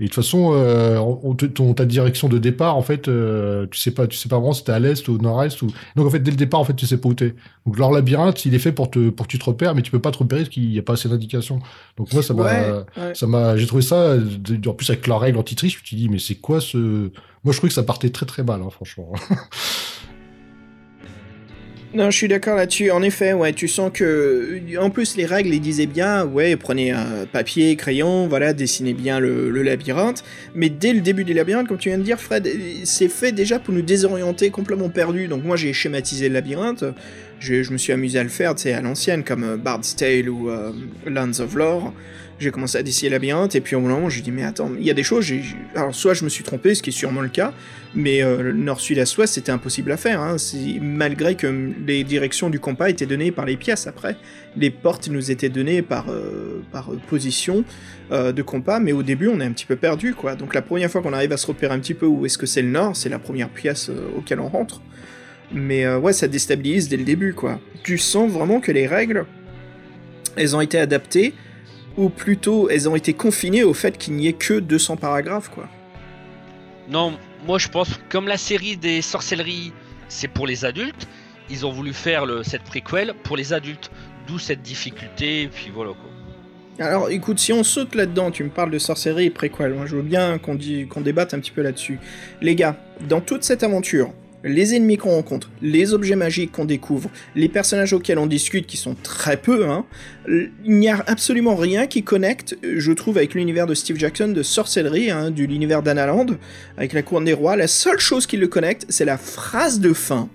Et de toute façon, euh, on te- ton, ta direction de départ, en fait, euh, tu sais pas, tu sais pas vraiment si t'es à l'est ou au nord-est ou. Donc en fait, dès le départ, en fait, tu sais pas où t'es. Donc leur labyrinthe, il est fait pour te, pour que tu te repères, mais tu peux pas te repérer parce qu'il y a pas assez d'indications. Donc moi, ça m'a, Ouais, ouais. ça m'a, j'ai trouvé ça, en plus avec leur règle anti-triche, me suis dit, mais c'est quoi ce, moi je trouvais que ça partait très très mal, hein, franchement. Non, je suis d'accord là-dessus. En effet, ouais, tu sens que, en plus, les règles, ils disaient bien, ouais, prenez un papier, crayon, voilà, dessinez bien le, labyrinthe. Mais dès le début du labyrinthe, comme tu viens de dire, Fred, c'est fait déjà pour nous désorienter, complètement perdus. Donc moi, j'ai schématisé le labyrinthe. Je, je me suis amusé à le faire, tu sais, à l'ancienne, comme euh, Bard's Tale ou euh, Lands of Lore. J'ai commencé à dessiner labyrinthe, et puis au moment, j'ai dit, mais attends, il y a des choses, alors soit je me suis trompé, ce qui est sûrement le cas, mais euh, le nord, sud, est, ouest, c'était impossible à faire, hein, malgré que les directions du compas étaient données par les pièces après. Les portes nous étaient données par, euh, par position euh, de compas, mais au début, on est un petit peu perdu, quoi. Donc la première fois qu'on arrive à se repérer un petit peu où est-ce que c'est le nord, c'est la première pièce auquel on rentre. Mais ouais, ça déstabilise dès le début, quoi. Tu sens vraiment que les règles, elles ont été adaptées, ou plutôt, elles ont été confinées au fait qu'il n'y ait que 200 paragraphes, quoi. Non, moi je pense que comme la série des sorcelleries, c'est pour les adultes, ils ont voulu faire le, cette préquelle pour les adultes. D'où cette difficulté, et puis voilà quoi. Alors écoute, si on saute là-dedans, tu me parles de sorcellerie et préquel, moi je veux bien qu'on débatte un petit peu là-dessus. Les gars, dans toute cette aventure, les ennemis qu'on rencontre, les objets magiques qu'on découvre, les personnages auxquels on discute, qui sont très peu, hein, il n'y a absolument rien qui connecte, je trouve, avec l'univers de Steve Jackson de sorcellerie, hein, de l'univers d'Analand, avec la couronne des rois. La seule chose qui le connecte, c'est la phrase de fin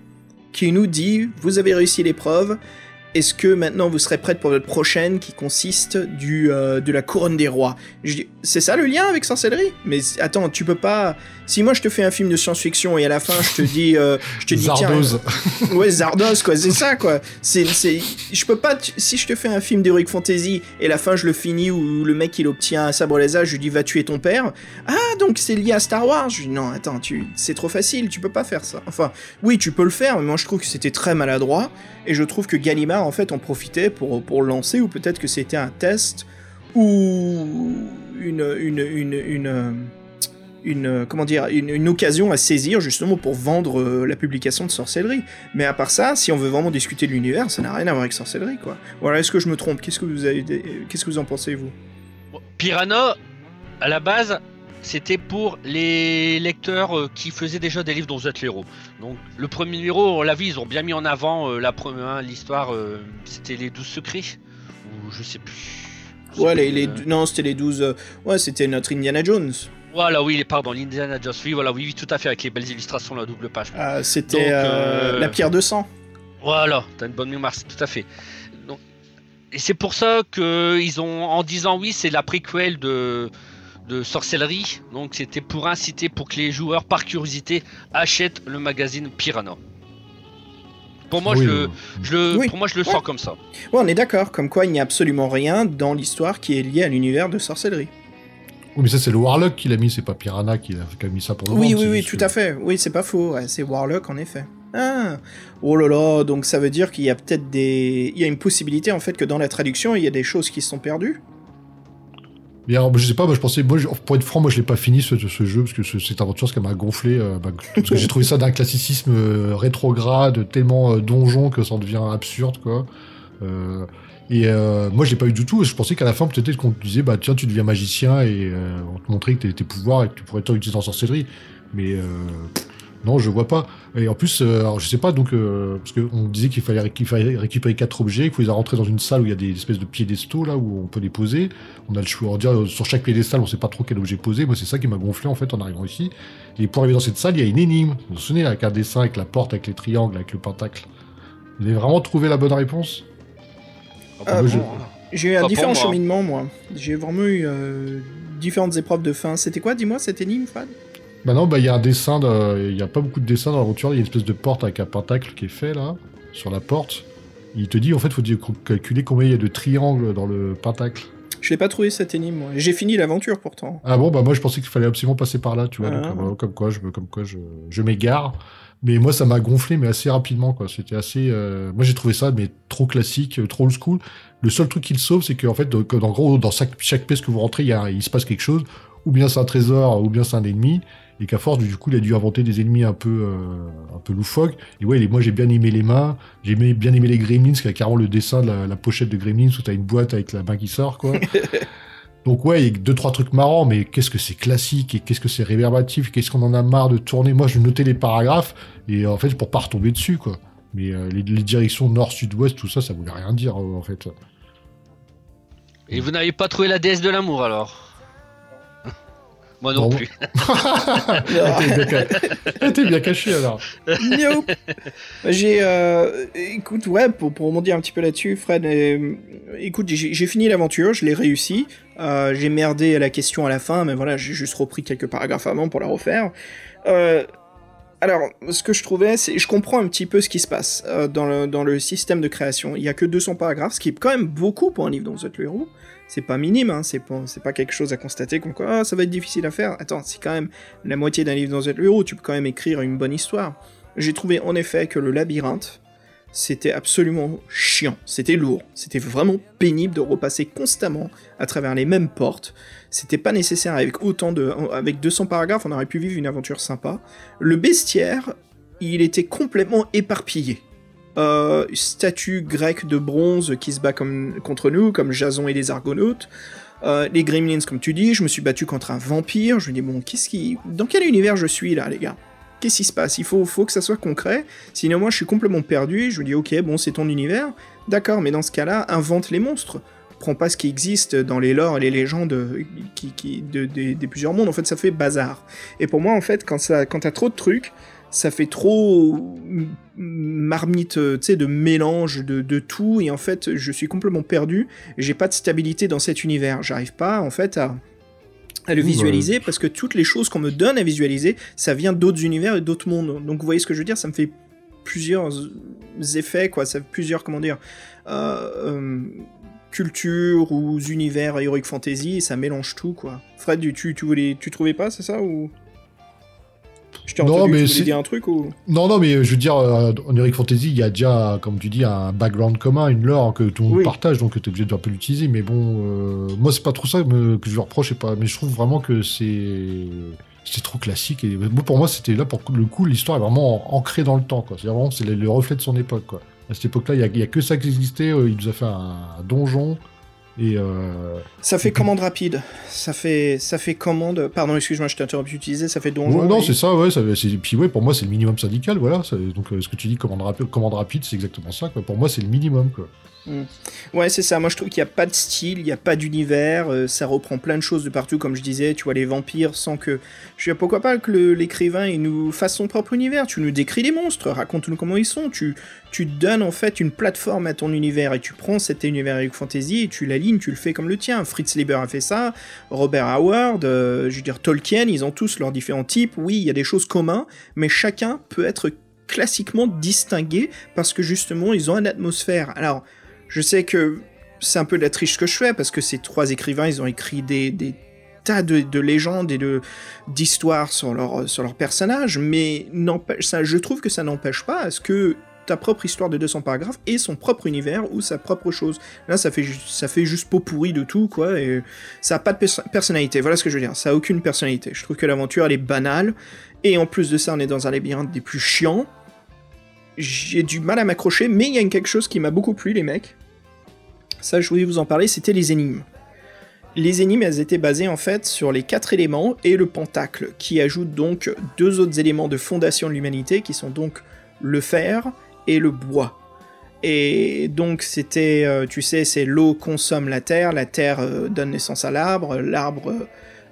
qui nous dit « Vous avez réussi l'épreuve, est-ce que maintenant vous serez prête pour votre prochaine? qui consiste du, euh, de la couronne des rois Je dis, C'est ça le lien avec sorcellerie? Mais attends, tu peux pas. Si moi je te fais un film de science-fiction et à la fin je te dis, euh, je te dis Zardoz. tiens, ouais Zardos quoi, c'est ça quoi. C'est, c'est, je peux pas. Si je te fais un film d'heroic fantasy et la fin je le finis où le mec il obtient un sabre laser, je lui dis va tuer ton père. Ah donc c'est lié à Star Wars. Je dis non attends, tu, c'est trop facile, tu peux pas faire ça. Enfin oui tu peux le faire, mais moi je trouve que c'était très maladroit. Et je trouve que Gallimard, en fait, en profitait pour, pour le lancer, ou peut-être que c'était un test, ou une, une, une, une, euh, une, euh, comment dire, une, une occasion à saisir, justement, pour vendre euh, la publication de Sorcellerie. Mais à part ça, si on veut vraiment discuter de l'univers, ça n'a rien à voir avec Sorcellerie, quoi. Voilà, est-ce que je me trompe? Qu'est-ce que vous avez, qu'est-ce que vous en pensez, vous? Piranha, à la base, c'était pour les lecteurs euh, qui faisaient déjà des livres dont vous êtes le héros. Donc le premier numéro, on l'a vu, ils ont bien mis en avant euh, la première, hein, l'histoire, euh, c'était les 12 secrets, ou je sais plus. Je sais Ouais, les, plus, les- non, c'était les 12... euh, ouais, c'était notre Indiana Jones. Voilà, oui, pardon, l'Indiana Jones, oui, voilà, oui, oui, tout à fait, avec les belles illustrations, la double page. Ah, c'était Donc, euh, euh, la pierre de sang. Voilà, t'as une bonne mémoire, c'est tout à fait. Donc, et c'est pour ça que ils ont, en disant oui, c'est la préquelle de, de sorcellerie. Donc c'était pour inciter, pour que les joueurs, par curiosité, achètent le magazine Piranha. Pour moi, Oui, je, euh, le, je le- Oui. pour moi, je le Ouais. sens comme ça. Ouais, on est d'accord, comme quoi il n'y a absolument rien dans l'histoire qui est lié à l'univers de sorcellerie. Oui, mais ça, c'est le Warlock qui l'a mis, c'est pas Piranha qui a, mis ça pour le Oui, vendre, oui, oui, tout que- à fait. Oui, c'est pas faux. ouais, c'est Warlock en effet. Ah, oh là là, donc ça veut dire qu'il y a peut-être des, il y a une possibilité en fait que dans la traduction il y a des choses qui se sont perdues. Mais alors, je sais pas, moi je pensais, moi, je- pour être franc, moi je l'ai pas fini ce, ce jeu parce que ce- cette aventure, ce m'a gonflé, euh, bah, parce que j'ai trouvé ça d'un classicisme euh, rétrograde, tellement euh, donjon que ça en devient absurde, quoi. Euh, et euh, moi je l'ai pas eu du tout. Je pensais qu'à la fin peut-être qu'on te disait, bah tiens, tu deviens magicien et euh, on te montrait que t'avais tes pouvoirs et que tu pourrais t'en utiliser en sorcellerie. Mais euh, non, je vois pas. Et en plus, euh, alors, je sais pas, donc, euh, parce qu'on disait qu'il fallait, récupérer quatre objets, qu'il faut les rentrer dans une salle où il y a des espèces de piédestaux, là, où on peut les poser. On a le choix, on dirait, euh, sur chaque piédestal, on sait pas trop quel objet poser. Moi, c'est ça qui m'a gonflé, en fait, en arrivant ici. Et pour arriver dans cette salle, il y a une énigme. Vous vous souvenez, avec un dessin, avec la porte, avec les triangles, avec le pentacle. Vous avez vraiment trouvé la bonne réponse? Ah, bon, J'ai eu un différent moi. cheminement moi. J'ai vraiment eu euh, différentes épreuves de fin. C'était quoi, dis-moi, cette énigme, Fred? Bah non, bah il y a un dessin, de- il y a pas beaucoup de dessins dans l'aventure, il y a une espèce de porte avec un pentacle qui est fait là, sur la porte. Il te dit en fait, faut dire- calculer combien il y a de triangles dans le pentacle. Je l'ai pas trouvé cette énigme. moi. J'ai fini l'aventure pourtant. Ah bon, bah moi je pensais qu'il fallait absolument passer par là, tu vois, donc, Ah. euh, comme quoi je, comme quoi je, je m'égare. Mais moi ça m'a gonflé, mais assez rapidement quoi. C'était assez, euh, moi j'ai trouvé ça mais trop classique, trop old school. Le seul truc qui le sauve, c'est qu'en fait, donc, en dans chaque, pièce que vous rentrez, il, y a, se passe quelque chose. Ou bien c'est un trésor, ou bien c'est un ennemi. Et qu'à force, du coup, il a dû inventer des ennemis un peu, euh, un peu loufoques. Et ouais, moi j'ai bien aimé les mains. J'ai bien aimé les Gremlins, qui a carrément le dessin de la, la pochette de Gremlins où t'as une boîte avec la main qui sort, quoi. Donc ouais, il y a deux trois trucs marrants, mais qu'est-ce que c'est classique et qu'est-ce que c'est réverbatif, qu'est-ce qu'on en a marre de tourner. Moi, je notais les paragraphes et en fait pour pas retomber dessus quoi. Mais euh, les, les directions nord, sud, ouest, tout ça, ça voulait rien dire euh, en fait. Et vous n'avez pas trouvé la déesse de l'amour alors? Moi non, Non. plus. Était bien, ca- elle était bien cachée alors. Nope. J'ai, euh, écoute, ouais, pour, pour rebondir un petit peu là-dessus, Fred, euh, écoute, j'ai j'ai fini l'aventure, je l'ai réussi. Euh, j'ai merdé à la question à la fin, mais voilà, j'ai juste repris quelques paragraphes avant pour la refaire. Alors, ce que je trouvais, c'est, je comprends un petit peu ce qui se passe euh, dans, le, dans système de création. Il y a que 200 paragraphes, ce qui est quand même beaucoup pour un livre dont vous le héros. C'est pas minime, hein, c'est pas, pas quelque chose à constater comme quoi ah, ça va être difficile à faire. Attends, c'est quand même la moitié d'un livre dont vous êtes le tu peux quand même écrire une bonne histoire. J'ai trouvé en effet que le labyrinthe, c'était absolument chiant, c'était lourd, c'était vraiment pénible de repasser constamment à travers les mêmes portes. C'était pas nécessaire avec autant de, avec 200 paragraphes, on aurait pu vivre une aventure sympa. Le bestiaire, il était complètement éparpillé. Euh, statue grecque de bronze qui se bat comme, contre nous, comme Jason et les Argonautes. Euh, les Gremlins, comme tu dis, je me suis battu contre un vampire. Je me dis, bon, qu'est-ce qui. Dans quel univers je suis là, les gars? Qu'est-ce qui se passe? Il faut, faut que ça soit concret. Sinon, moi, je suis complètement perdu. Je me dis, ok, bon, c'est ton univers. D'accord, mais dans ce cas-là, invente les monstres. Prends pas ce qui existe dans les lores et les légendes euh, de, des- des plusieurs mondes. En fait, ça fait bazar. Et pour moi, en fait, quand, ça, quand t'as trop de trucs, ça fait trop marmite, euh, tu sais, de mélange de, de tout. Et en fait, je suis complètement perdu. J'ai pas de stabilité dans cet univers. J'arrive pas, en fait, à à le visualiser parce que toutes les choses qu'on me donne à visualiser, ça vient d'autres univers et d'autres mondes. Donc vous voyez ce que je veux dire, ça me fait plusieurs effets, quoi, ça fait plusieurs, comment dire, euh, euh, cultures ou univers heroic fantasy, et ça mélange tout, quoi. Fred, tu, tu, voulais, tu trouvais pas, c'est ça ou? Je t'ai Non, entendu, mais tu dire un truc ou Non, non, mais je veux dire, euh, en Heroic Fantasy, il y a déjà, comme tu dis, un background commun, une lore que tout le monde Oui. partage, donc tu es obligé de un peu l'utiliser. Mais bon, euh, moi, c'est pas trop ça que je lui reproche, et pas, mais je trouve vraiment que c'est. Trop classique. Et pour moi, c'était là, pour le coup, l'histoire est vraiment ancrée dans le temps. quoi. C'est vraiment c'est le, le reflet de son époque. Quoi. À cette époque-là, il y a- a que ça qui existait. euh, il nous a fait un donjon. Et euh, Ça fait commande rapide. Ça fait, ça fait commande. Pardon, excuse-moi, je t'ai interrompu d'utiliser. Ça fait donjon. Ouais, non, et- c'est ça, ouais. Ça, c'est- puis ouais, pour moi, c'est le minimum syndical, voilà. Ça- donc, euh, ce que tu dis, commande, rapi- commande rapide, c'est exactement ça. Quoi. Pour moi, c'est le minimum, quoi. Ouais, c'est ça. Moi, je trouve qu'il n'y a pas de style, il n'y a pas d'univers. euh, ça reprend plein de choses de partout, comme je disais. Tu vois, les vampires, sans que. Je dire, pourquoi pas que l'écrivain nous fasse son propre univers Tu nous décris les monstres, raconte-nous comment ils sont. Tu, tu donnes en fait une plateforme à ton univers et tu prends cet univers avec fantasy et tu l'alignes, tu le fais comme le tien. Fritz Lieber a fait ça, Robert Howard, euh, je veux dire Tolkien, ils ont tous leurs différents types. Oui, il y a des choses communes, mais chacun peut être classiquement distingués parce que justement ils ont une atmosphère. Alors, je sais que c'est un peu de la triche que je fais parce que ces trois écrivains, ils ont écrit des, tas de, de légendes et d'histoires sur leur sur leurs personnages, mais je trouve que ça n'empêche pas à ce que ta propre histoire de 200 paragraphes et son propre univers ou sa propre chose. Là, ça fait, ça fait juste pot pourri de tout, quoi, et ça a pas de perso- personnalité. Voilà ce que je veux dire. Ça a aucune personnalité. Je trouve que l'aventure, elle est banale, et en plus de ça, on est dans un labyrinthe des plus chiants. J'ai du mal à m'accrocher, mais il y a quelque chose qui m'a beaucoup plu, les mecs. Ça, je voulais vous en parler, c'était les énigmes. Les énigmes, elles étaient basées en fait sur les quatre éléments et le pentacle, qui ajoutent donc deux autres éléments de fondation de l'humanité, qui sont donc le fer et le bois. Et donc c'était, euh, tu sais, c'est l'eau consomme la terre, la terre euh, donne naissance à l'arbre, l'arbre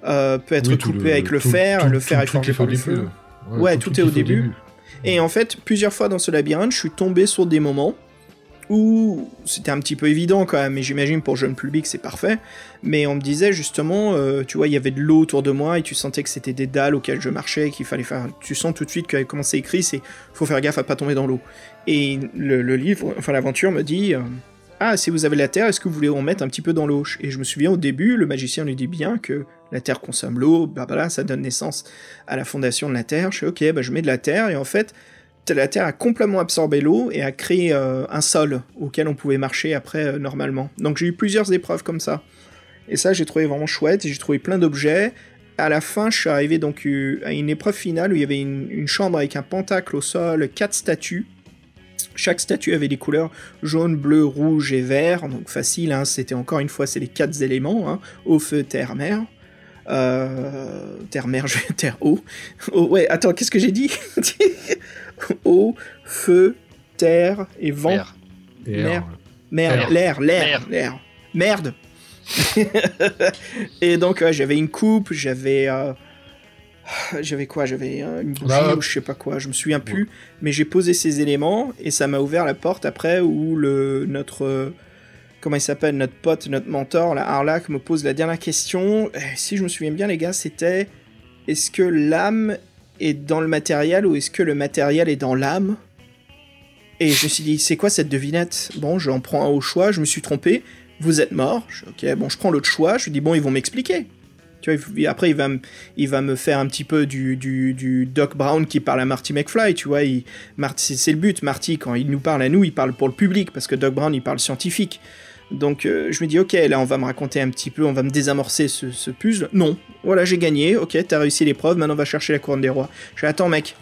euh, peut être Oui, coupé avec le tout- fer, tout- le fer tout- est forgé par le feu. Ouais, tout est au début. Et en fait, plusieurs fois dans ce labyrinthe, je suis tombé sur des moments où c'était un petit peu évident quand même, mais j'imagine pour jeune public c'est parfait. Mais on me disait justement, euh, tu vois, il y avait de l'eau autour de moi et tu sentais que c'était des dalles auxquelles je marchais, qu'il fallait faire. Tu sens tout de suite que comment c'est écrit, c'est faut faire gaffe à pas tomber dans l'eau. Et le, le livre, enfin l'aventure me dit. euh, ah, si vous avez la terre, est-ce que vous voulez en mettre un petit peu dans l'eau? Et je me souviens au début, le magicien lui dit bien que la terre consomme l'eau, bah voilà, ça donne naissance à la fondation de la terre. Je fais ok, bah je mets de la terre, et en fait, la terre a complètement absorbé l'eau et a créé euh, un sol auquel on pouvait marcher après euh, normalement. Donc j'ai eu plusieurs épreuves comme ça. Et ça, j'ai trouvé vraiment chouette, et j'ai trouvé plein d'objets. À la fin, je suis arrivé donc euh, à une épreuve finale où il y avait une, une chambre avec un pentacle au sol, quatre statues. Chaque statue avait des couleurs jaune, bleu, rouge et vert, donc facile, hein, c'était encore une fois, c'est les quatre éléments, hein, eau, feu, terre, mer. Euh, terre, mer, je terre, eau. Oh, ouais, attends, qu'est-ce que j'ai dit? Eau, feu, terre et vent. Merde. euh, Merde, L'air. l'air, l'air. Merde. et donc ouais, j'avais une coupe, j'avais euh, j'avais quoi? J'avais euh, une bougie Bah, ou je sais pas quoi, je me souviens plus. Mais j'ai posé ces éléments et ça m'a ouvert la porte après où le notre euh, comment il s'appelle notre pote, notre mentor, la Harlac me pose la dernière question. Eh, Si je me souviens bien les gars, c'était est-ce que l'âme est dans le matériel ou est-ce que le matériel est dans l'âme? Et je me suis dit, c'est quoi cette devinette? Bon, j'en prends un au choix, je me suis trompé. Vous êtes mort. Ok, bon, je prends l'autre choix. Je dis, bon, ils vont m'expliquer. Tu vois, après, il va, me- il va me faire un petit peu du, du, du Doc Brown qui parle à Marty McFly, tu vois. C'est le but, Marty, quand il nous parle à nous, il parle pour le public, parce que Doc Brown, il parle scientifique. Donc, euh, je me dis, ok, là, on va me raconter un petit peu, on va me désamorcer ce, puzzle. Non, voilà, j'ai gagné, ok, t'as réussi l'épreuve, maintenant on va chercher la couronne des rois. Je attends, mec,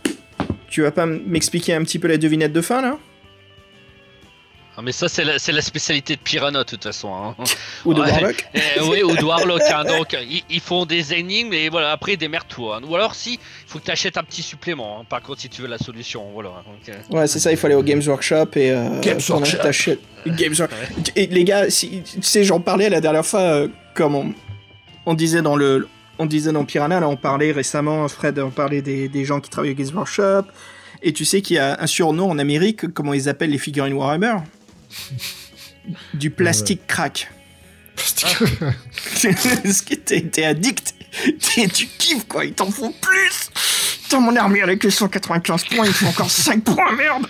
tu vas pas m'expliquer un petit peu la devinette de fin, là? Ah, mais ça, c'est la, c'est la spécialité de Piranha, de toute façon. hein. Ou de Ouais. Warlock Eh oui, ou de Warlock. hein. Donc, ils, ils font des énigmes et voilà, après, démerde-toi. hein. Ou alors, si, il faut que tu achètes un petit supplément. hein. Par contre, si tu veux la solution. Voilà. Donc, euh, Ouais, c'est ça, il faut aller au Games Workshop et. Euh, Games Workshop. Games Workshop. Et les gars, si, tu sais, j'en parlais la dernière fois, euh, comme on, on disait dans le. On disait dans Piranha, là, on parlait récemment, Fred, on parlait des, des gens qui travaillent au Games Workshop. Et tu sais qu'il y a un surnom en Amérique, comment ils appellent les figurines Warhammer? Du plastique crack. Parce que t'es t'es addict? T'es- tu kiffes, quoi. Ils t'en font plus. Putain, mon armure avec les 195 points, il faut encore 5 points, merde.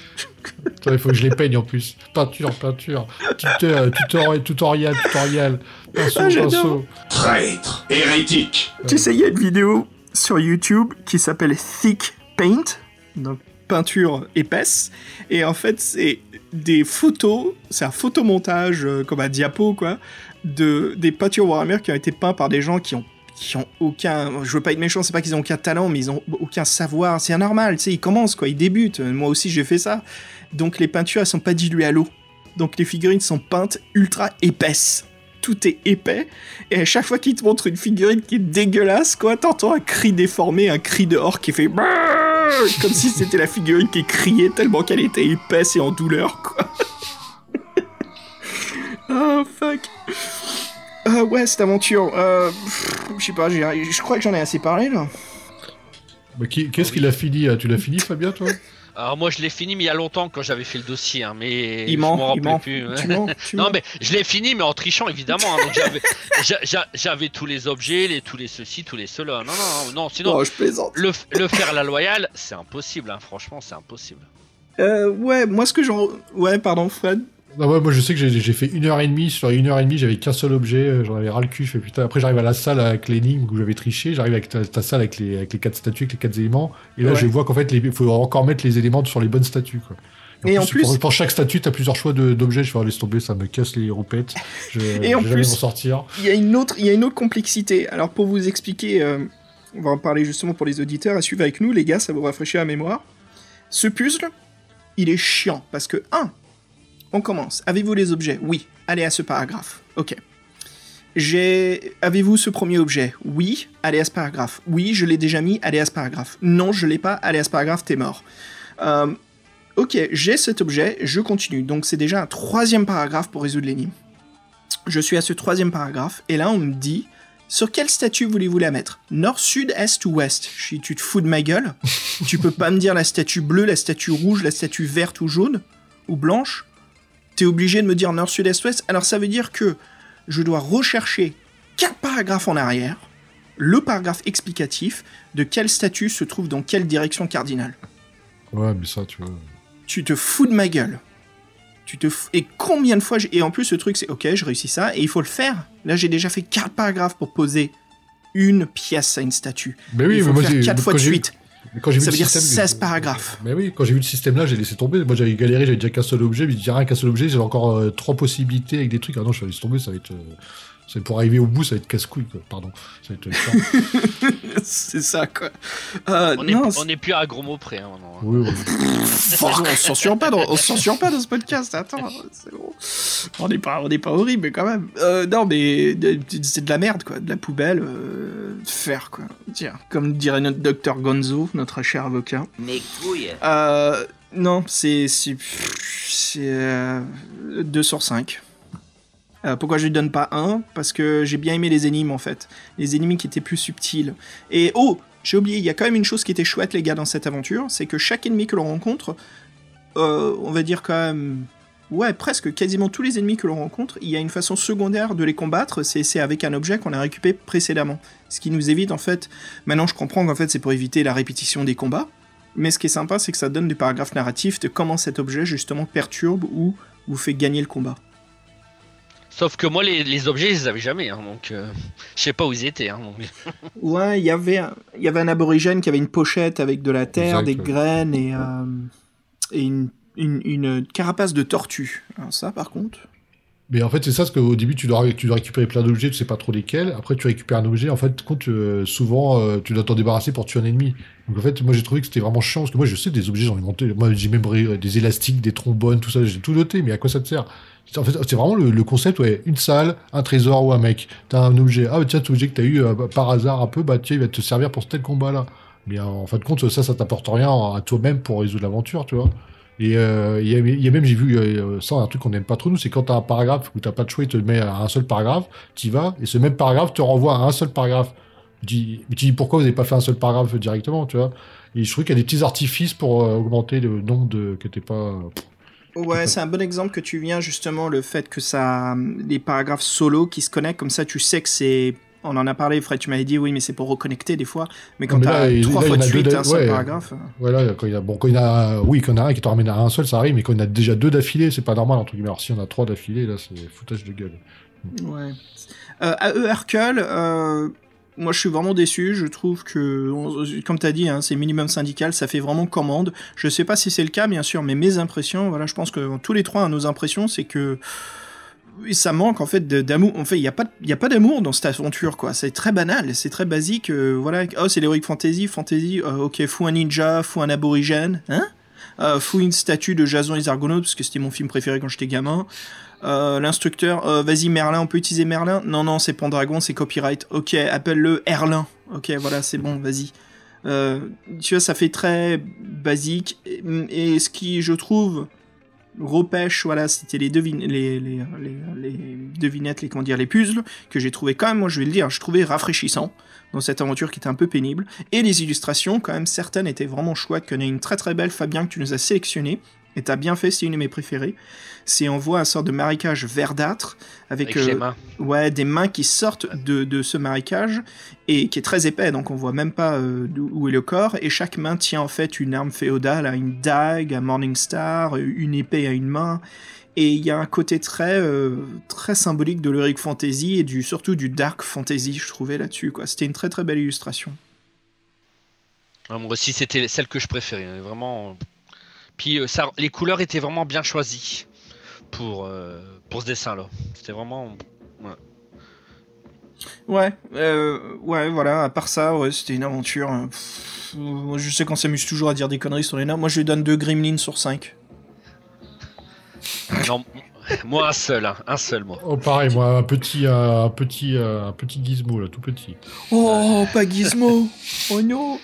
Attends, il faut que je les peigne en plus. Peinture, peinture. Tuteur, tutoriel, tutoriel, tutoriel. Pinceau, Ah, pinceau. Traître, hérétique. Tu sais, il y a une vidéo sur YouTube qui s'appelle Thick Paint, donc peinture épaisse, et en fait, c'est des photos, c'est un photomontage euh, comme un diapo, quoi, de, des peintures Warhammer qui ont été peints par des gens qui ont qui ont aucun, je veux pas être méchant, c'est pas qu'ils ont aucun talent, mais ils ont aucun savoir, c'est anormal, tu sais, ils commencent quoi, ils débutent, moi aussi j'ai fait ça, donc les peintures elles sont pas diluées à l'eau, donc les figurines sont peintes ultra épaisses, tout est épais, et à chaque fois qu'il te montre une figurine qui est dégueulasse, quoi, t'entends un cri déformé, un cri de orc qui fait comme si c'était la figurine qui criait tellement qu'elle était épaisse et en douleur, quoi. oh fuck. Euh, ouais, cette aventure, euh, je sais pas, je crois que j'en ai assez parlé là. Qu'est-ce qu'il a fini euh, Tu l'as fini, Fabien, toi? Alors, moi, je l'ai fini, mais il y a longtemps quand j'avais fait le dossier. hein, mais Il je m'en ment. plus. Tu mens, tu Non mais je l'ai fini mais en trichant évidemment. hein, j'avais, j'a- j'a- j'avais tous les objets, les, tous les ceci, tous les cela. Non non non, non sinon Oh, je plaisante. le, f- le faire à la loyale c'est impossible. hein, franchement c'est impossible. Euh, ouais, moi ce que j'en... Ouais, pardon Fred. Non, ouais, moi je sais que j'ai fait une heure et demie. Sur une heure et demie, j'avais qu'un seul objet. euh, J'en avais ras le cul. Je fais putain. Après, j'arrive à la salle avec l'énigme où j'avais triché. J'arrive avec ta, ta salle avec les, avec les quatre statues, avec les quatre éléments. Et là, Ouais. je vois qu'en fait, il faut encore mettre les éléments sur les bonnes statues. Quoi. Et en plus- pour, pour chaque statue, t'as plusieurs choix d'objets. Je fais oh, laisse tomber, ça me casse les roupettes. Je, Et en vais plus- m'en sortir. Il y a une autre, il y a une autre complexité. Alors pour vous expliquer, euh, on va en parler justement pour les auditeurs à suivre avec nous, les gars, ça vous rafraîchit la mémoire. Ce puzzle, il est chiant parce que 1. On commence. Avez-vous les objets? Oui. Allez à ce paragraphe. Ok. J'ai. Avez-vous ce premier objet? Oui. Allez à ce paragraphe. Oui, je l'ai déjà mis. Allez à ce paragraphe. Non, je l'ai pas. Allez à ce paragraphe. T'es mort. Euh, ok, j'ai cet objet. Je continue. Donc c'est déjà un troisième paragraphe pour résoudre l'énigme. Je suis à ce troisième paragraphe et là on me dit sur quelle statue voulez-vous la mettre? Nord, sud, est ou ouest? Je suis, tu te fous de ma gueule Tu peux pas me dire la statue bleue, la statue rouge, la statue verte ou jaune ou blanche T'es obligé de me dire nord, sud, est, ouest. Alors ça veut dire que je dois rechercher quatre paragraphes en arrière, le paragraphe explicatif de quelle statue se trouve dans quelle direction cardinale. Ouais, mais ça, tu vois. Tu te fous de ma gueule. Tu te fous- Et combien de fois j'ai... Et en plus, le truc, c'est ok, je réussis ça, et il faut le faire. Là, j'ai déjà fait quatre paragraphes pour poser une pièce à une statue. Mais oui, il faut mais moi, faire quatre fois de suite. Mais quand j'ai vu Ça le veut dire système, 16 paragraphes. Mais oui, quand j'ai vu le système là, j'ai laissé tomber. Moi, j'avais galéré, j'avais déjà qu'un seul objet, mais il y a rien qu'un seul objet, j'avais encore euh, trois possibilités avec des trucs. Ah non, je vais laisser tomber, ça va être. euh, être- pour arriver au bout, ça va être casse-couille, quoi. Pardon. Ça va être chiant. c'est ça, quoi. Euh, On est, non, on est plus à gros mots près hein, hein. oui, oui. Fuck, on se censure pas dans, on se censure pas dans ce podcast. Attends, c'est bon. On n'est pas, on n'est pas horrible, mais quand même. Euh, non, mais de- de- c'est de la merde, quoi, de la poubelle. Euh, faire, quoi. Tiens, comme dirait notre docteur Gonzo, notre cher avocat. Mes couilles. Euh, non, c'est c'est c'est euh, 2 sur 5. Euh, pourquoi je lui donne pas 1 Parce que j'ai bien aimé les énigmes en fait. Les énigmes qui étaient plus subtiles. Et oh, j'ai oublié, il y a quand même une chose qui était chouette les gars dans cette aventure, c'est que chaque ennemi que l'on rencontre, euh, on va dire quand même... Ouais, presque quasiment tous les ennemis que l'on rencontre, il y a une façon secondaire de les combattre, c'est c'est avec un objet qu'on a récupéré précédemment. Ce qui nous évite en fait... Maintenant je comprends qu'en fait c'est pour éviter la répétition des combats, mais ce qui est sympa, c'est que ça donne des paragraphes narratifs de comment cet objet justement perturbe ou vous fait gagner le combat. Sauf que moi, les, les objets, je les avais jamais. hein, donc, euh, je sais pas où ils étaient. hein, donc. Ouais, il y avait un- il y avait un aborigène qui avait une pochette avec de la terre, Exact, des ouais. graines et, euh, et une, une, une carapace de tortue. Alors ça, par contre. Mais en fait, c'est ça, parce qu'au début, tu dois, tu dois récupérer plein d'objets, tu sais pas trop lesquels. Après, tu récupères un objet, en fait, compte, euh, souvent, euh, tu dois t'en débarrasser pour tuer un ennemi. Donc, en fait, moi, j'ai trouvé que c'était vraiment chiant, parce que moi, je sais des objets, j'en ai monté. Moi, j'ai même des élastiques, des trombones, tout ça, j'ai tout noté, mais à quoi ça te sert? En fait, c'est vraiment le, concept, ouais, une salle, un trésor ou un mec. T'as un objet, ah, bah, tiens, cet objet que t'as eu euh, par hasard un peu, bah, tiens, il va te servir pour tel combat-là. Mais euh, en fin de compte, ça, ça t'apporte rien à toi-même pour résoudre l'aventure, tu vois. Et euh, il y, a, même, j'ai vu ça, un truc qu'on n'aime pas trop, nous, c'est quand t'as un paragraphe où t'as pas de choix, il te met à un seul paragraphe, t'y vas, et ce même paragraphe te renvoie à un seul paragraphe. Tu dis, pourquoi vous n'avez pas fait un seul paragraphe directement, tu vois? Et je trouve qu'il y a des petits artifices pour augmenter le nombre de. que t'es pas. Ouais, c'est un bon exemple que tu viens justement le fait que ça, les paragraphes solo qui se connectent comme ça, tu sais que c'est. On en a parlé, Fred, tu m'avais dit oui, mais c'est pour reconnecter des fois. Mais quand là, il- trois là, fois de suite un seul ouais. paragraphe. Voilà, quand il y a, bon, quand il y a, oui, quand il y en a un qui te ramène à un seul, ça arrive, mais quand il y en a déjà deux d'affilée, c'est pas normal, entre guillemets. Alors, si on a trois d'affilée, là, c'est foutage de gueule. Ouais. Euh, AE Hercule, euh, moi je suis vraiment déçu. Je trouve que, comme tu as dit, hein, c'est minimum syndical, ça fait vraiment commande. Je sais pas si c'est le cas, bien sûr, mais mes impressions, voilà, je pense que tous les trois, nos impressions, c'est que ça manque en fait d'amour. En fait, il n'y a pas, pas d'amour dans cette aventure, quoi. C'est très banal, c'est très basique. euh, voilà, oh, c'est l'heroic fantasy, fantasy. euh, ok, fou un ninja, fou un aborigène, hein? Euh, Fou une statue de Jason et Argonautes parce que c'était mon film préféré quand j'étais gamin. Euh, L'instructeur, euh, vas-y Merlin, on peut utiliser Merlin? Non, non, c'est Pendragon, c'est copyright. Ok, appelle-le Erlin. Ok, voilà, c'est bon, vas-y. Euh, tu vois, ça fait très basique. Et, ce qui, je trouve, repêche, voilà, c'était les, devin les, les, devinettes, les, les puzzles, que j'ai trouvé quand même, moi je vais le dire, je trouvais rafraîchissant dans cette aventure qui était un peu pénible. Et les illustrations, quand même, certaines étaient vraiment chouettes, qu'on a une très très belle Fabien que tu nous as sélectionné. Et t'as bien fait, c'est une de mes préférées. C'est on voit un sort de marécage verdâtre avec, euh, mains. ouais, des mains qui sortent de, de ce marécage et qui est très épais, donc on voit même pas euh, où est le corps. Et chaque main tient en fait une arme féodale, à une dague, un Morningstar, une épée à une main. Et il y a un côté très, euh, très symbolique de l'heroic fantasy et du, surtout du dark fantasy, je trouvais là-dessus. quoi. C'était une très très belle illustration. Ah, moi aussi, c'était celle que je préférais. hein, Vraiment. Puis euh, ça, les couleurs étaient vraiment bien choisies pour, euh, pour ce dessin-là. C'était vraiment. Ouais, euh, ouais, voilà. À part ça, ouais, c'était une aventure. hein. Pff, je sais qu'on s'amuse toujours à dire des conneries sur les nains. Moi, je lui donne deux Gremlins sur 5. Non, moi, un seul. hein, un seul, moi. Oh, pareil, moi, un petit, euh, un petit, euh, un petit gizmo, là, tout petit. Oh, pas Gizmo Oh non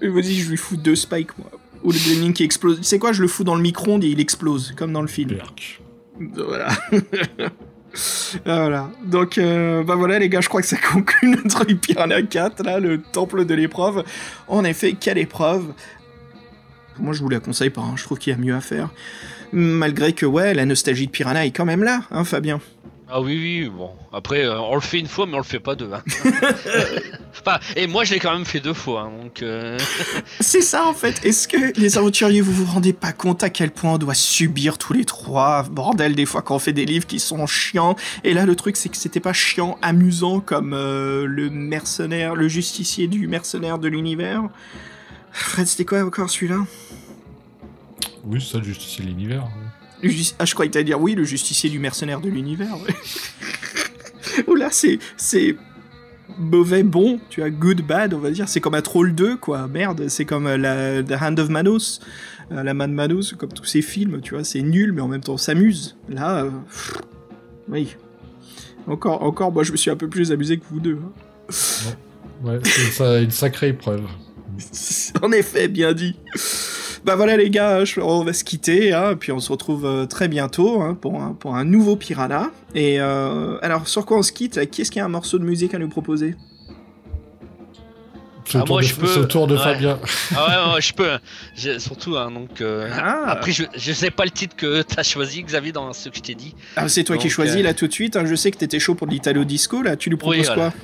Et Vas-y, je lui fous deux spikes, moi. Ou le Gremlin qui explose. Tu sais quoi, je le fous dans le micro-ondes et il explose, comme dans le film. Berk. Voilà. voilà. Donc, euh, bah voilà, les gars, je crois que ça conclut notre Piranha 4, là, le temple de l'épreuve. En effet, quelle épreuve Moi, je vous la conseille pas, hein, je trouve qu'il y a mieux à faire. Malgré que, ouais, la nostalgie de Piranha est quand même là, hein, Fabien Ah oui, oui, bon. Après, euh, on le fait une fois, mais on le fait pas deux. hein. enfin, et moi, je l'ai quand même fait deux fois. hein, donc, euh, C'est ça, en fait. Est-ce que, les aventuriers, vous vous rendez pas compte à quel point on doit subir tous les trois Bordel, des fois, quand on fait des livres qui sont chiants? Et là, le truc, c'est que c'était pas chiant, amusant, comme euh, le mercenaire, le justicier du mercenaire de l'univers? Fred, c'était quoi encore celui-là? Oui, c'est ça, le justicier de l'univers. Jus- Ah, je croyais que t'allais dire oui, le justicier du mercenaire de l'univers. ouais. Ou là, c'est c'est mauvais, bon, tu as good, bad, on va dire. C'est comme un Troll 2, quoi. Merde, c'est comme euh, la The Hand of Manos, euh, la main de Manos, comme tous ces films, tu vois. C'est nul, mais en même temps, on s'amuse. Là, euh, pff, oui. Encore, encore, moi, je me suis un peu plus amusé que vous deux. hein. Ouais, c'est une sacrée épreuve. en effet, bien dit. Bah voilà les gars, je- on va se quitter, hein, puis on se retrouve euh, très bientôt hein, pour, un, pour un nouveau Piranha. Et euh, alors sur quoi on se quitte? Là Qui est-ce qui a un morceau de musique à nous proposer? C'est Ah, tour moi, de, je peux- au tour de ouais. Fabien. ah ouais, ouais, je peux. hein. Surtout, hein, donc. euh, Ah, Après, je, je sais pas le titre que t'as choisi, Xavier, dans ce que je t'ai dit. Ah, c'est toi qui choisis euh, là tout de suite. hein, je sais que t'étais chaud pour de l'Italo Disco là. Tu lui proposes Oui, voilà. quoi?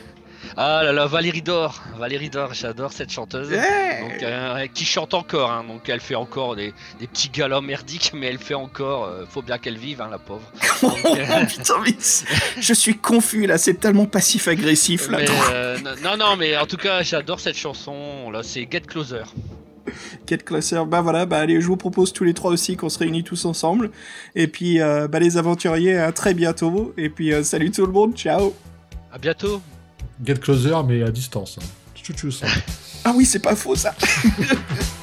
Ah là là, Valérie Dor. Valérie Dor, j'adore cette chanteuse. Donc, euh, qui chante encore, hein, donc elle fait encore des, des petits galas merdiques, mais elle fait encore. euh, faut bien qu'elle vive, hein, la pauvre. Oh, Donc, euh, putain, mais je suis confus là. C'est tellement passif-agressif là. mais, non, non, mais en tout cas, j'adore cette chanson. Là, c'est Get Closer. Quel classeur Bah voilà, bah allez, je vous propose tous les trois aussi qu'on se réunit tous ensemble. Et puis, bah les aventuriers, à très bientôt. Et puis, salut tout le monde, ciao À bientôt. Get closer, mais à distance. hein. Chou, chou, ça. Ah oui, c'est pas faux ça